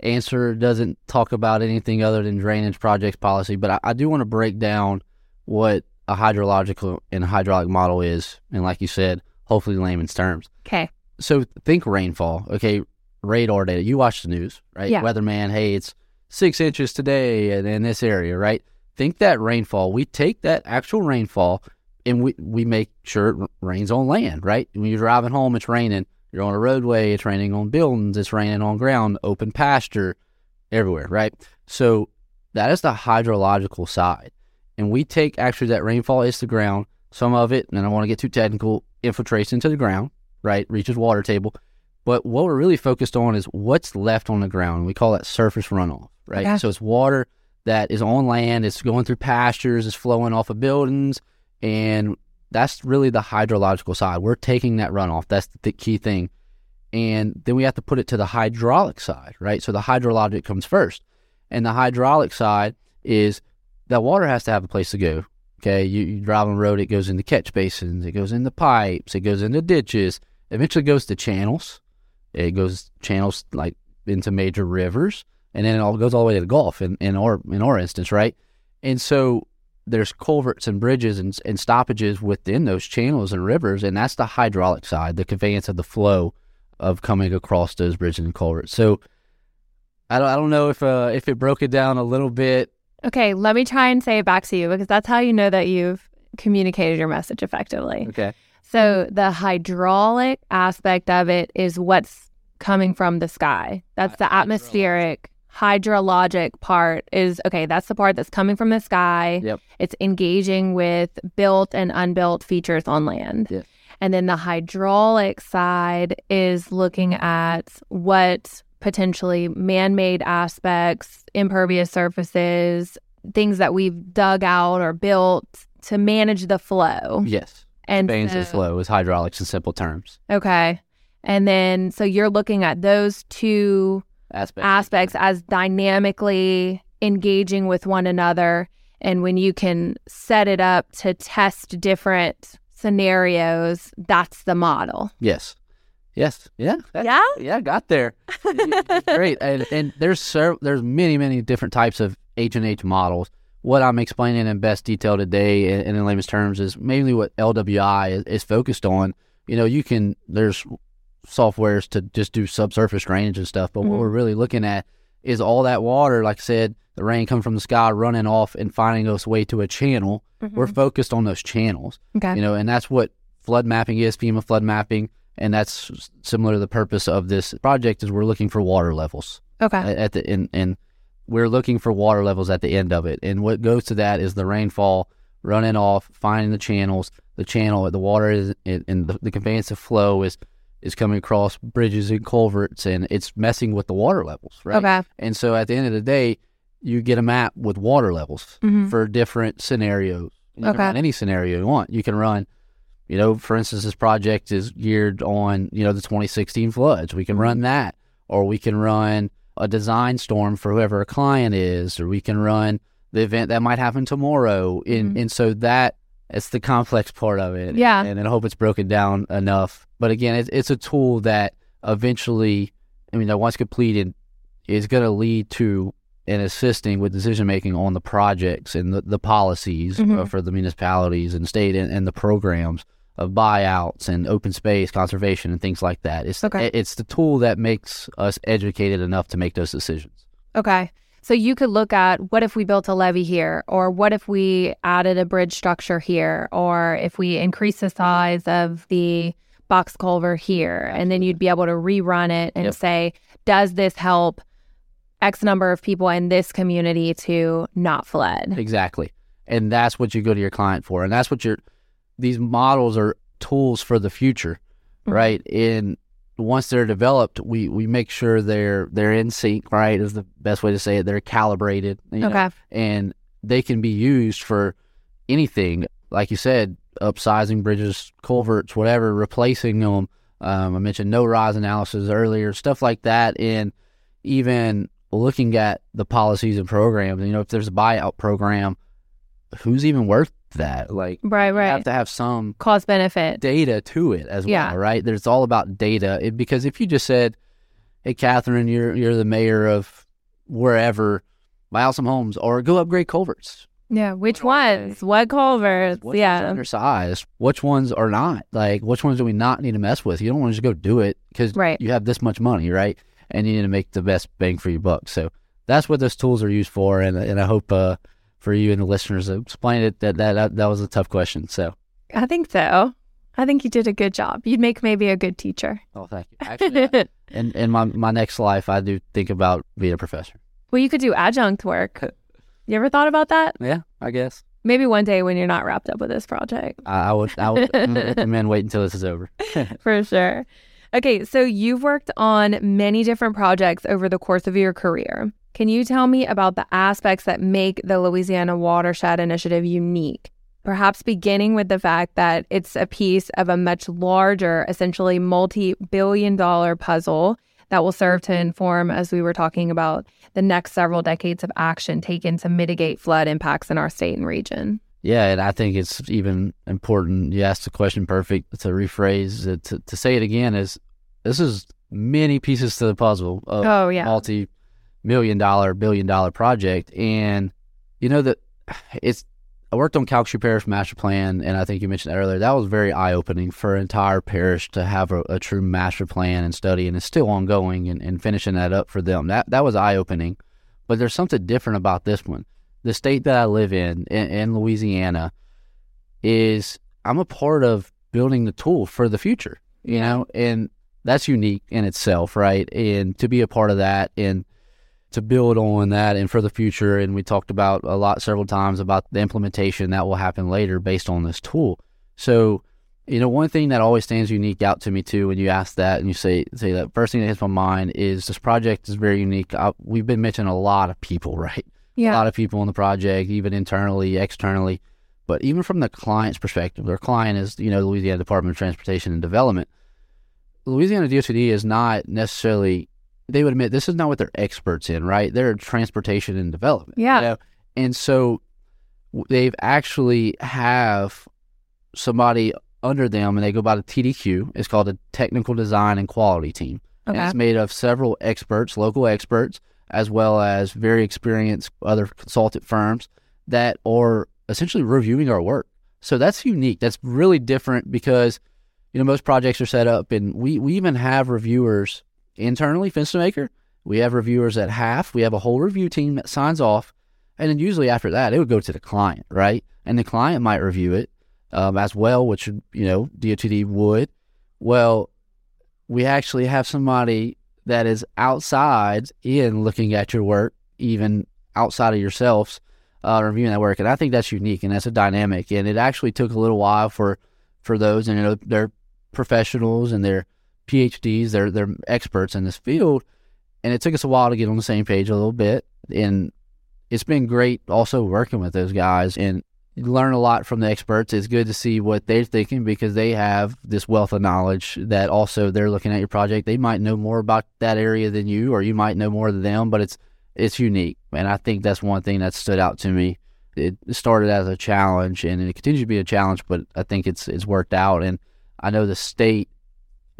answer. Doesn't talk about anything other than drainage projects policy, but I, I do want to break down what a hydrological and hydraulic model is, and like you said, hopefully layman's terms okay. So think rainfall. Okay, radar data. You watch the news, right? Yeah. Weatherman, hey, it's six inches today in, in this area, right? Think that rainfall. We take that actual rainfall and we, we make sure it r- rains on land, right? When you're driving home, it's raining. You're on a roadway, it's raining on buildings, it's raining on ground, open pasture, everywhere, right? So that is the hydrological side. And we take actually that rainfall is the ground, some of it, and I don't want to get too technical, infiltrates into the ground, right? Reaches water table. But what we're really focused on is what's left on the ground. We call that surface runoff, right? So it's water that is on land, it's going through pastures, it's flowing off of buildings, and that's really the hydrological side. We're taking that runoff. That's the key thing. And then we have to put it to the hydraulic side, right? So the hydrologic comes first. And the hydraulic side is that water has to have a place to go. Okay, you, you drive on the road, it goes into catch basins, it goes into pipes, it goes into ditches, eventually goes to channels. It goes channels like into major rivers, and then it all goes all the way to the Gulf in, in our in our instance, right? And so there's culverts and bridges and, and stoppages within those channels and rivers, and that's the hydraulic side, the conveyance of the flow of coming across those bridges and culverts. So I don't, I don't know if uh, if it broke it down a little bit. Okay, let me try and say it back to you because that's how you know that you've communicated your message effectively. Okay. So the hydraulic aspect of it is what's coming from the sky. That's the atmospheric hydrologic part is okay, that's the part that's coming from the sky. Yep. It's engaging with built and unbuilt features on land. Yeah. And then the hydraulic side is looking at what potentially man made aspects, impervious surfaces, things that we've dug out or built to manage the flow. Yes. And of so- flow is hydraulics in simple terms. Okay. And then so you're looking at those two Aspect. aspects as dynamically engaging with one another. And when you can set it up to test different scenarios, that's the model. Yes. Yes. Yeah. That- Yeah? Yeah. Got there. Great. And, and there's ser- there's many many different types of H and H models. What I'm explaining in best detail today, and in layman's terms, is mainly what LWI is, focused on. You know, you can there's softwares to just do subsurface drainage and stuff, but what Mhm. we're really looking at is all that water. Like I said, the rain coming from the sky, running off and finding its way to a channel. We're focused on those channels Okay. you know, and that's what flood mapping is, FEMA flood mapping, and that's similar to the purpose of this project is we're looking for water levels Okay. at, the and and we're looking for water levels at the end of it, and what goes to that is the rainfall running off, finding the channels, the channel, the water is and and the, the conveyance of flow is is coming across bridges and culverts, and it's messing with the water levels, right? Okay. And so at the end of the day, you get a map with water levels Mhm. for different scenarios. You Okay. any scenario you want. You can run, you know, for instance, this project is geared on, you know, the 2016 floods. We can Mm-hmm. run that, or we can run a design storm for whoever a client is, or we can run the event that might happen tomorrow. And, Mhm. and so that it's the complex part of it. Yeah. And, I hope it's broken down enough. But again, it's, it's a tool that eventually, I mean, that once completed, is going to lead to and assisting with decision making on the projects and the, the policies uh, Mhm. for the municipalities and state and, and the programs of buyouts and open space conservation and things like that. It's Okay. it's the tool that makes us educated enough to make those decisions. Okay. So you could look at what if we built a levee here, or what if we added a bridge structure here, or if we increase the size of the box culvert here, and then you'd be able to rerun it and Yep. say, does this help X number of people in this community to not flood? Exactly. And that's what you go to your client for. And that's what your these models are tools for the future, Mhm. right? And once they're developed, we we make sure they're they're in sync, right? Is the best way to say it. They're calibrated. you know, Okay. and they can be used for anything. Like you said, upsizing bridges, culverts, whatever, replacing them. Um, I mentioned no rise analysis earlier, stuff like that, and even looking at the policies and programs. You know, if there's a buyout program, who's even worth that? Like, Right, right. you have to have some Cost benefit. data to it as Yeah. well, right? There's all about data It- because if you just said, "Hey, Catherine, you're you're the mayor of wherever, buy out some homes or go upgrade culverts," Yeah. Which What ones? What culverts? Which ones are yeah. undersized? Which ones are not? Like, which ones do we not need to mess with? You don't want to just go do it because Right. you have this much money, right? And you need to make the best bang for your buck. So that's what those tools are used for. And and I hope uh, for you and the listeners to explain it that, that that was a tough question. So, I think so. I think you did a good job. You'd make maybe a good teacher. oh, thank you. Actually, I- in in my my next life, I do think about being a professor. well, you could do adjunct work. You ever thought about that? Yeah, I guess. Maybe one day when you're not wrapped up with this project. I, I would I would mm, mm, recommend wait until this is over. For sure. Okay, so you've worked on many different projects over the course of your career. Can you tell me about the aspects that make the Louisiana Watershed Initiative unique? Perhaps beginning with the fact that it's a piece of a much larger, essentially multi billion dollar puzzle that will serve to mm-hmm. inform, as we were talking about, the next several decades of action taken to mitigate flood impacts in our state and region. Yeah, and I think it's even important. You asked the question perfect to rephrase it to, to say it again is this is many pieces to the puzzle. Of oh yeah, multi million dollar, billion dollar project, and you know that it's. I worked on Calcasieu Parish Master Plan, and I think you mentioned earlier. That was very eye opening for an entire parish to have a, a, true master plan and study, and it's still ongoing and, and finishing that up for them. That that was eye opening, but there's something different about this one the state that I live in, in, in Louisiana, is I'm a part of building the tool for the future, you know, and that's unique in itself, right? And to be a part of that and to build on that and for the future, and we talked about a lot several times about the implementation that will happen later based on this tool. So, you know, one thing that always stands unique out to me too when you ask that and you say say that first thing that hits my mind is this project is very unique. I, we've been mentioning a lot of people, right? yeah. a lot of people on the project, even internally, externally. But even from the client's perspective, their client is, you know, the Louisiana Department of Transportation and Development. Louisiana DOTD is not necessarily, they would admit this is not what they're experts in, right? They're transportation and development. Yeah. You know? And so they've actually have somebody under them and they go by the TDQ. It's called a Technical Design and Quality Team. Okay. And it's made of several experts, local experts, as well as very experienced other consultant firms that are essentially reviewing our work. So that's unique. That's really different because you know most projects are set up, and we we even have reviewers internally, Fenstermaker. We have reviewers at Halff. We have a whole review team that signs off, and then usually after that, it would go to the client, right? And the client might review it um, as well, which you know DOTD would. Well, we actually have somebody that is outside in looking at your work, even outside of yourselves, uh, reviewing that work. And I think that's unique and that's a dynamic. And it actually took a little while for for those, and you know, they're professionals and they're PhDs, they're they're experts in this field, and it took us a while to get on the same page a little bit. And it's been great also working with those guys and learn a lot from the experts. It's good to see what they're thinking because they have this wealth of knowledge that also they're looking at your project. They might know more about that area than you, or you might know more than them, but it's it's unique. And I think that's one thing that stood out to me. It started as a challenge and it continues to be a challenge, but I think it's it's worked out. And I know the state,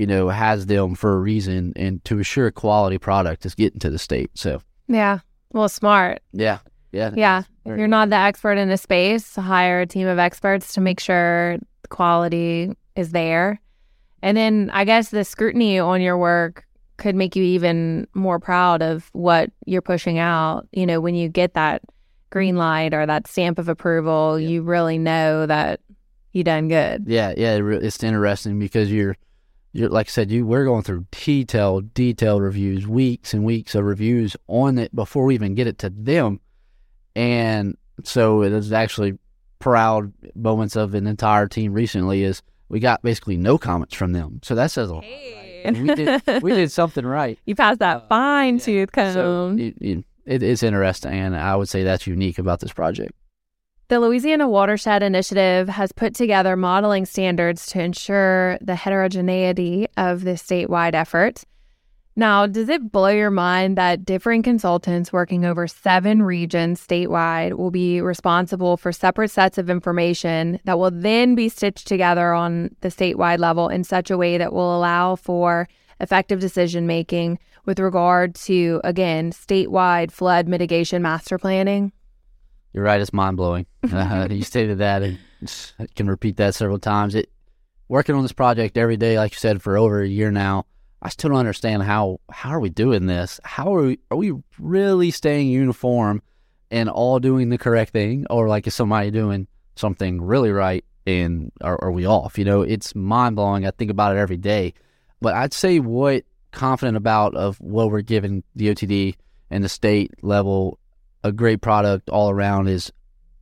you know, has them for a reason and to assure a quality product is getting to the state. So yeah. Well, smart. Yeah. Yeah. Yeah. If you're not the expert in a space, hire a team of experts to make sure the quality is there. And then I guess the scrutiny on your work could make you even more proud of what you're pushing out. You know, when you get that green light or that stamp of approval, yeah. you really know that you done good. Yeah, yeah, it's interesting because you're you're like I said, you we're going through detailed, detailed reviews, weeks and weeks of reviews on it before we even get it to them. And so it is actually proud moments of an entire team recently is we got basically no comments from them. So that says a lot. Hey. Right? We did we did something right. You passed that fine uh, tooth comb. So it, it, it is interesting, and I would say that's unique about this project. The Louisiana Watershed Initiative has put together modeling standards to ensure the heterogeneity of the statewide effort. Now, does it blow your mind that different consultants working over seven regions statewide will be responsible for separate sets of information that will then be stitched together on the statewide level in such a way that will allow for effective decision making with regard to, again, statewide flood mitigation master planning? You're right. It's mind blowing. Uh, you stated that, and I can repeat that several times. It working on this project every day, like you said, for over a year now I still don't understand how how are we doing this? How are we are we really staying uniform and all doing the correct thing, or like is somebody doing something really right and are, are we off? You know, it's mind blowing. I think about it every day, but I'd say what confident about of what we're giving the OTD and the state level a great product all around is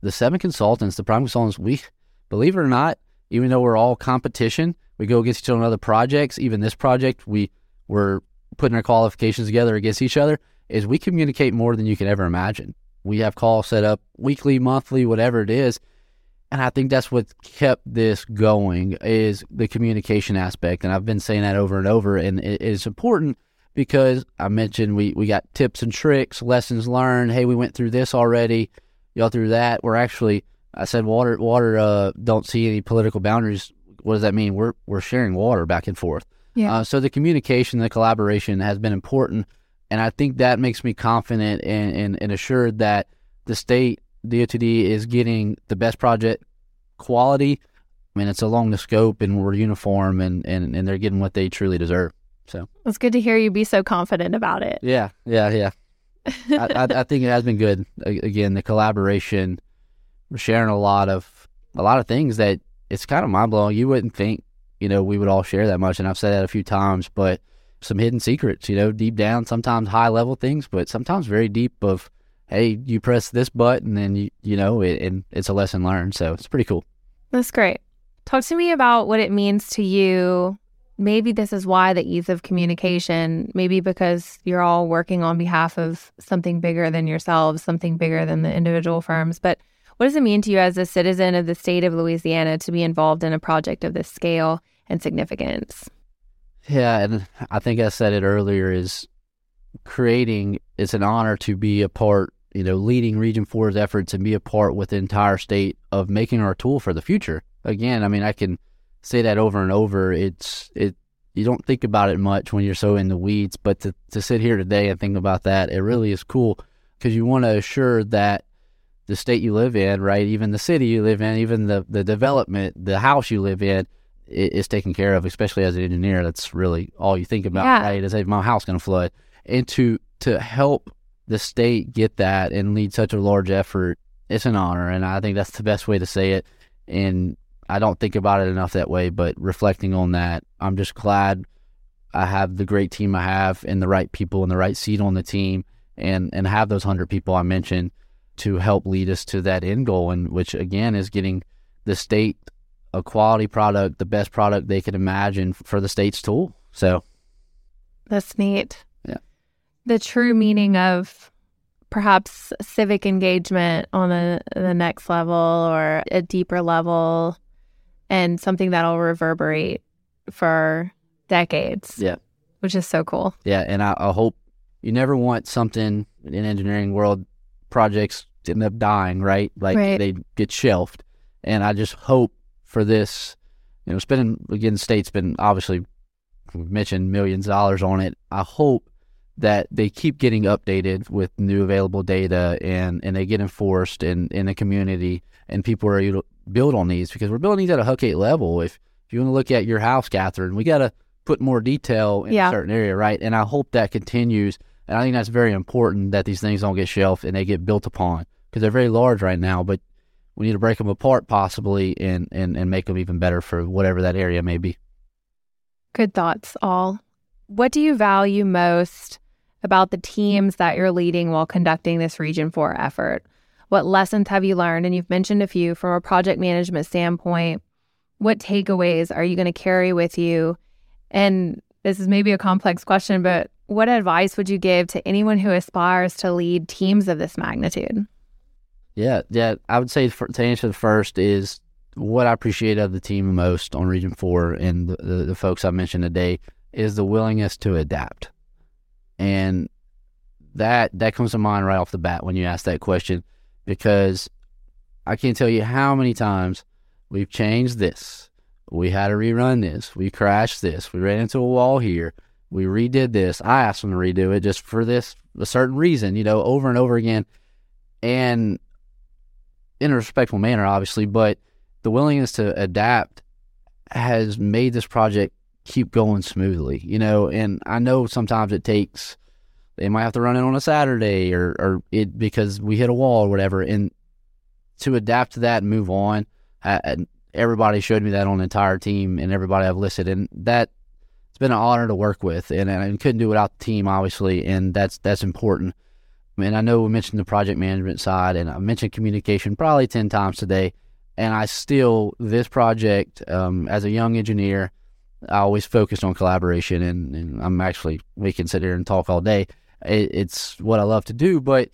the seven consultants, the prime consultants. We believe it or not, even though we're all competition we go against each other on other projects. Even this project, we were putting our qualifications together against each other. Is we communicate more than you can ever imagine. We have calls set up weekly, monthly, whatever it is, and I think that's what kept this going is the communication aspect. And I've been saying that over and over, and it is important because I mentioned we we got tips and tricks, lessons learned. Hey, we went through this already. Y'all through that. We're actually I said water water uh, don't see any political boundaries. What does that mean? We're we're sharing water back and forth. Yeah. Uh, so the communication, the collaboration has been important, and I think that makes me confident and, and, and assured that the state DOTD is getting the best project quality. I mean, it's along the scope, and we're uniform, and, and, and they're getting what they truly deserve. So It's good to hear you be so confident about it. yeah, yeah, yeah. I, I, I think it has been good. Again, the collaboration, we're sharing a lot of a lot of things that it's kind of mind blowing. You wouldn't think, you know, we would all share that much, and I've said that a few times. But some hidden secrets, you know, deep down, sometimes high level things, but sometimes very deep. Of hey, you press this button, and you you know, it, and it's a lesson learned. So it's pretty cool. That's great. Talk to me about what it means to you. Maybe this is why the ease of communication, maybe because you're all working on behalf of something bigger than yourselves, something bigger than the individual firms. But what does it mean to you as a citizen of the state of Louisiana to be involved in a project of this scale and significance? Yeah, and I think I said it earlier is creating it's an honor to be a part, you know, leading Region 4's efforts and be a part with the entire state of making our tool for the future. Again, I mean, I can say that over and over. It's it you don't think about it much when you're so in the weeds, but to to sit here today and think about that, it really is cool because you want to assure that the state you live in, right, even the city you live in, even the the development, the house you live in, is taken care of. Especially as an engineer, that's really all you think about, Yeah. right? Is hey, my house going to flood, and to to help the state get that and lead such a large effort, it's an honor, and I think that's the best way to say it. And I don't think about it enough that way, but reflecting on that, I'm just glad I have the great team I have and the right people and the right seat on the team, and and have those hundred people I mentioned to help lead us to that end goal, and which again is getting the state a quality product, the best product they could imagine for the state's tool. So That's neat. Yeah. The true meaning of perhaps civic engagement on a, the next level or a deeper level and something that'll reverberate for decades. Yeah. Which is so cool. yeah, and I, I hope you never want something in engineering world projects to end up dying, right? Like Right. they get shelved, and I just hope for this. You know, spending again, the state's been obviously we've mentioned millions of dollars on it. I hope that they keep getting updated with new available data and, and they get enforced in, in the community and people are build on these because we're building these at a HUC 8 level. If, if you want to look at your house, Catherine, we got to put more detail in Yeah. a certain area, right? And I hope that continues. And I think that's very important that these things don't get shelved and they get built upon because they're very large right now, but we need to break them apart possibly and, and, and make them even better for whatever that area may be. Good thoughts, all. What do you value most about the teams that you're leading while conducting this Region 4 effort? What lessons have you learned? And you've mentioned a few from a project management standpoint. What takeaways are you going to carry with you? And this is maybe a complex question, but what advice would you give to anyone who aspires to lead teams of this magnitude? Yeah, yeah. I would say for, to answer the first is what I appreciate of the team most on Region Four and the, the, the folks I mentioned today is the willingness to adapt, and that that comes to mind right off the bat when you ask that question, because I can't tell you how many times we've changed this, we had to rerun this, we crashed this, we ran into a wall here, we redid this. I asked them to redo it just for this a certain reason, you know, over and over again, and in a respectful manner, obviously, but the willingness to adapt has made this project keep going smoothly, you know. And I know sometimes it takes they might have to run it on a Saturday or or it because we hit a wall or whatever, and to adapt to that and move on. I, everybody showed me that on the entire team and everybody I've listed, and that it's been an honor to work with, and, and I couldn't do it without the team, obviously, and that's that's important. And I know we mentioned the project management side, and I mentioned communication probably 10 times today. And I still, this project, um, as a young engineer, I always focused on collaboration. And, and I'm actually, we can sit here and talk all day. It, it's what I love to do. But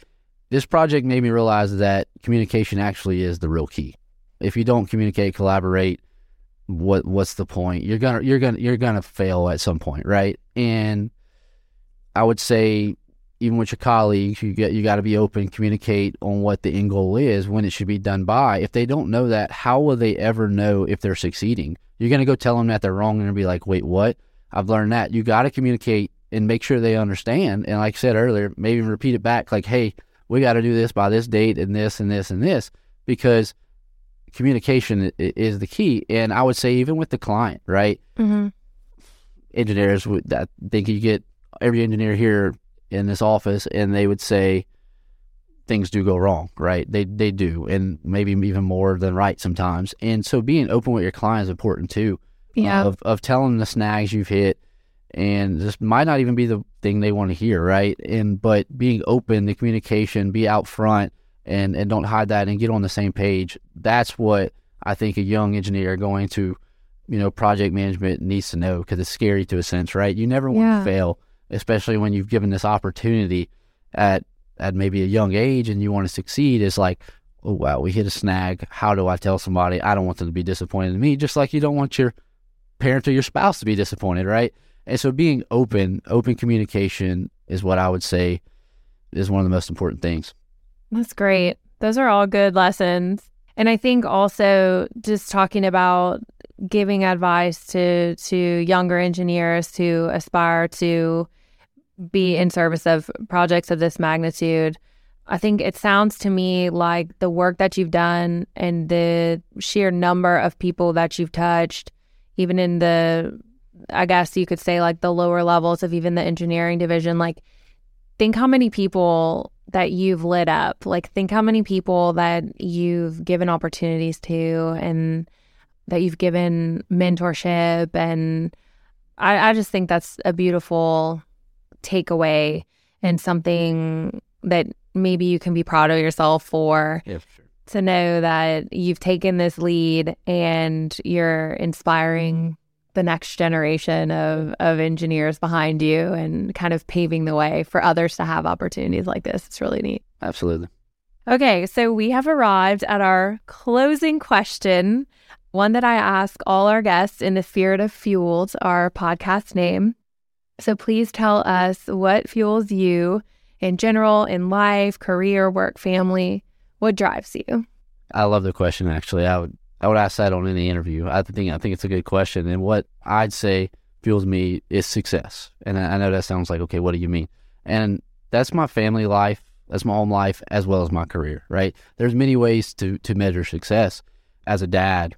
this project made me realize that communication actually is the real key. If you don't communicate, collaborate, what what's the point? You're gonna you're gonna you're gonna fail at some point, right? And I would say even with your colleagues, you get you got to be open, communicate on what the end goal is, when it should be done by. If they don't know that, how will they ever know if they're succeeding? You're to go tell them that they're wrong and be like, "Wait, what?" I've learned that. You got to communicate and make sure they understand. And like I said earlier, maybe repeat it back like, "Hey, we got to do this by this date and this and this and this," because communication is the key. And I would say even with the client, right? Mm-hmm. Engineers would that think you get every engineer here in this office, and they would say things do go wrong, right? They they do, and maybe even more than right sometimes. And so being open with your client is important too. Yeah. Of of telling the snags you've hit, and this might not even be the thing they want to hear, right? And but being open, the communication, be out front, and and don't hide that, and get on the same page. That's what I think a young engineer going to, you know, project management needs to know because it's scary to a sense, right? You never want Yeah. to fail, especially when you've given this opportunity at at maybe a young age and you want to succeed. It's like, oh wow, we hit a snag. How do I tell somebody? I don't want them to be disappointed in me, just like you don't want your parent or your spouse to be disappointed, right? And so being open, open communication is what I would say is one of the most important things. That's great. Those are all good lessons. And I think also just talking about giving advice to to younger engineers to aspire to be in service of projects of this magnitude. I think it sounds to me like the work that you've done and the sheer number of people that you've touched, even in the, I guess you could say like the lower levels of even the engineering division, like think how many people that you've lit up. Like, think how many people that you've given opportunities to and that you've given mentorship. And I, I just think that's a beautiful takeaway and something that maybe you can be proud of yourself for Yeah, for sure. to know that you've taken this lead and you're inspiring the next generation of, of engineers behind you and kind of paving the way for others to have opportunities like this. It's really neat. Absolutely. Okay, so we have arrived at our closing question, one that I ask all our guests in the spirit of fueled, our podcast name. So please tell us what fuels you in general, in life, career, work, family. What drives you? I love the question. Actually, I would I would ask that on any interview. I think I think it's a good question, and what I'd say fuels me is success. And I, know that sounds like okay, what do you mean? And that's my family life, that's my home life, as well as my career. Right? There's many ways to to measure success. As a dad,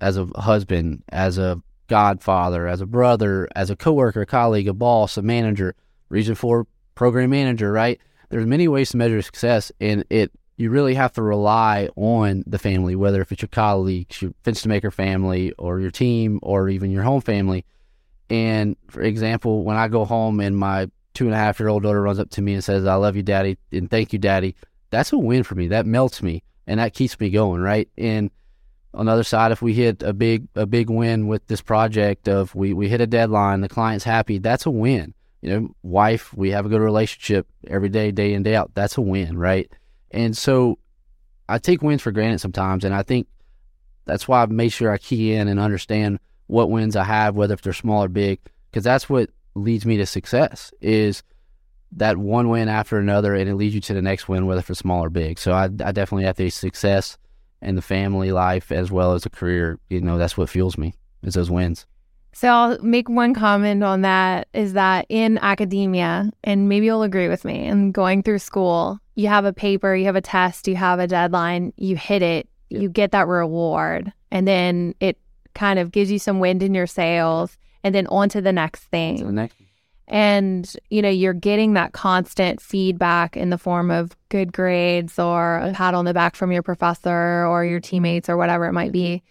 as a husband, as a godfather, as a brother, as a coworker, colleague, a boss, a manager, Region Four program manager. Right? There's many ways to measure success, and it you really have to rely on the family, whether if it's your colleagues, your Fenstermaker family, or your team, or even your home family. And for example, when I go home and my two and a half year old daughter runs up to me and says, I love you, daddy, and thank you, daddy, that's a win for me. That melts me and that keeps me going, right? And on the other side, if we hit a big a big win with this project of we, we hit a deadline, the client's happy, that's a win. You know, wife, we have a good relationship every day, day in, day out. That's a win, right? And so I take wins for granted sometimes. And I think that's why I've made sure I key in and understand what wins I have, whether if they're small or big, because that's what leads me to success is that one win after another and it leads you to the next win, whether if small or big. So I, I definitely have the success in the family life as well as a career. You know, that's what fuels me is those wins. So I'll make one comment on that is that in academia, and maybe you'll agree with me, and going through school, you have a paper, you have a test, you have a deadline, you hit it, you get that reward, and then it kind of gives you some wind in your sails, and then on to the next thing. So next And, you know, you're getting that constant feedback in the form of good grades or a pat on the back from your professor or your teammates or whatever it might be.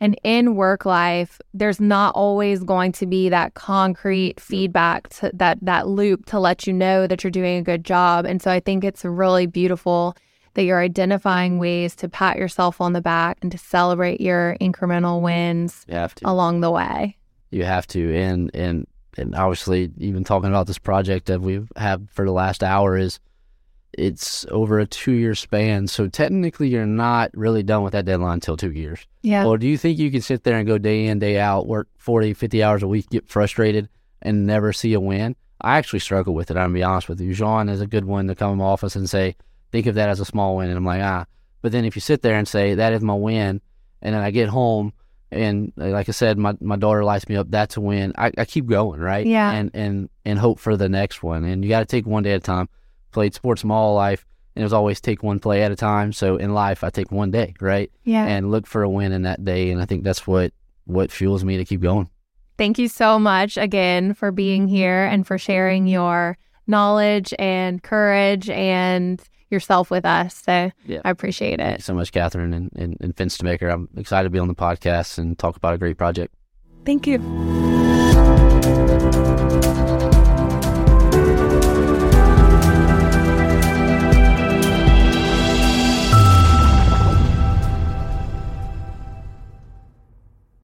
And in work life, there's not always going to be that concrete feedback to that that loop to let you know that you're doing a good job. And so I think it's really beautiful that you're identifying ways to pat yourself on the back and to celebrate your incremental wins you have to. along the way. You have to, and and and obviously, even talking about this project that we've had for the last hour is it's over a two year span. So technically, you're not really done with that deadline until two years. Yeah. Or do you think you can sit there and go day in, day out, work 40, 50 hours a week, get frustrated, and never see a win? I actually struggle with it. I'm gonna be honest with you. Jeanne is a good one to come in my office and say, think of that as a small win, and I'm like, ah. But then if you sit there and say that is my win, and then I get home and like I said, my, my daughter lights me up. That's a win. I, I keep going, right? Yeah. And and and hope for the next one. And you got to take one day at a time. Played sports my whole life, and it was always take one play at a time. So in life, I take one day, right? Yeah. And look for a win in that day. And I think that's what what fuels me to keep going. Thank you so much again for being here and for sharing your knowledge and courage and yourself with us. So Yeah. I appreciate Thank it. you so much, Catherine and, and, and Fenstermaker. I'm excited to be on the podcast and talk about a great project. Thank you.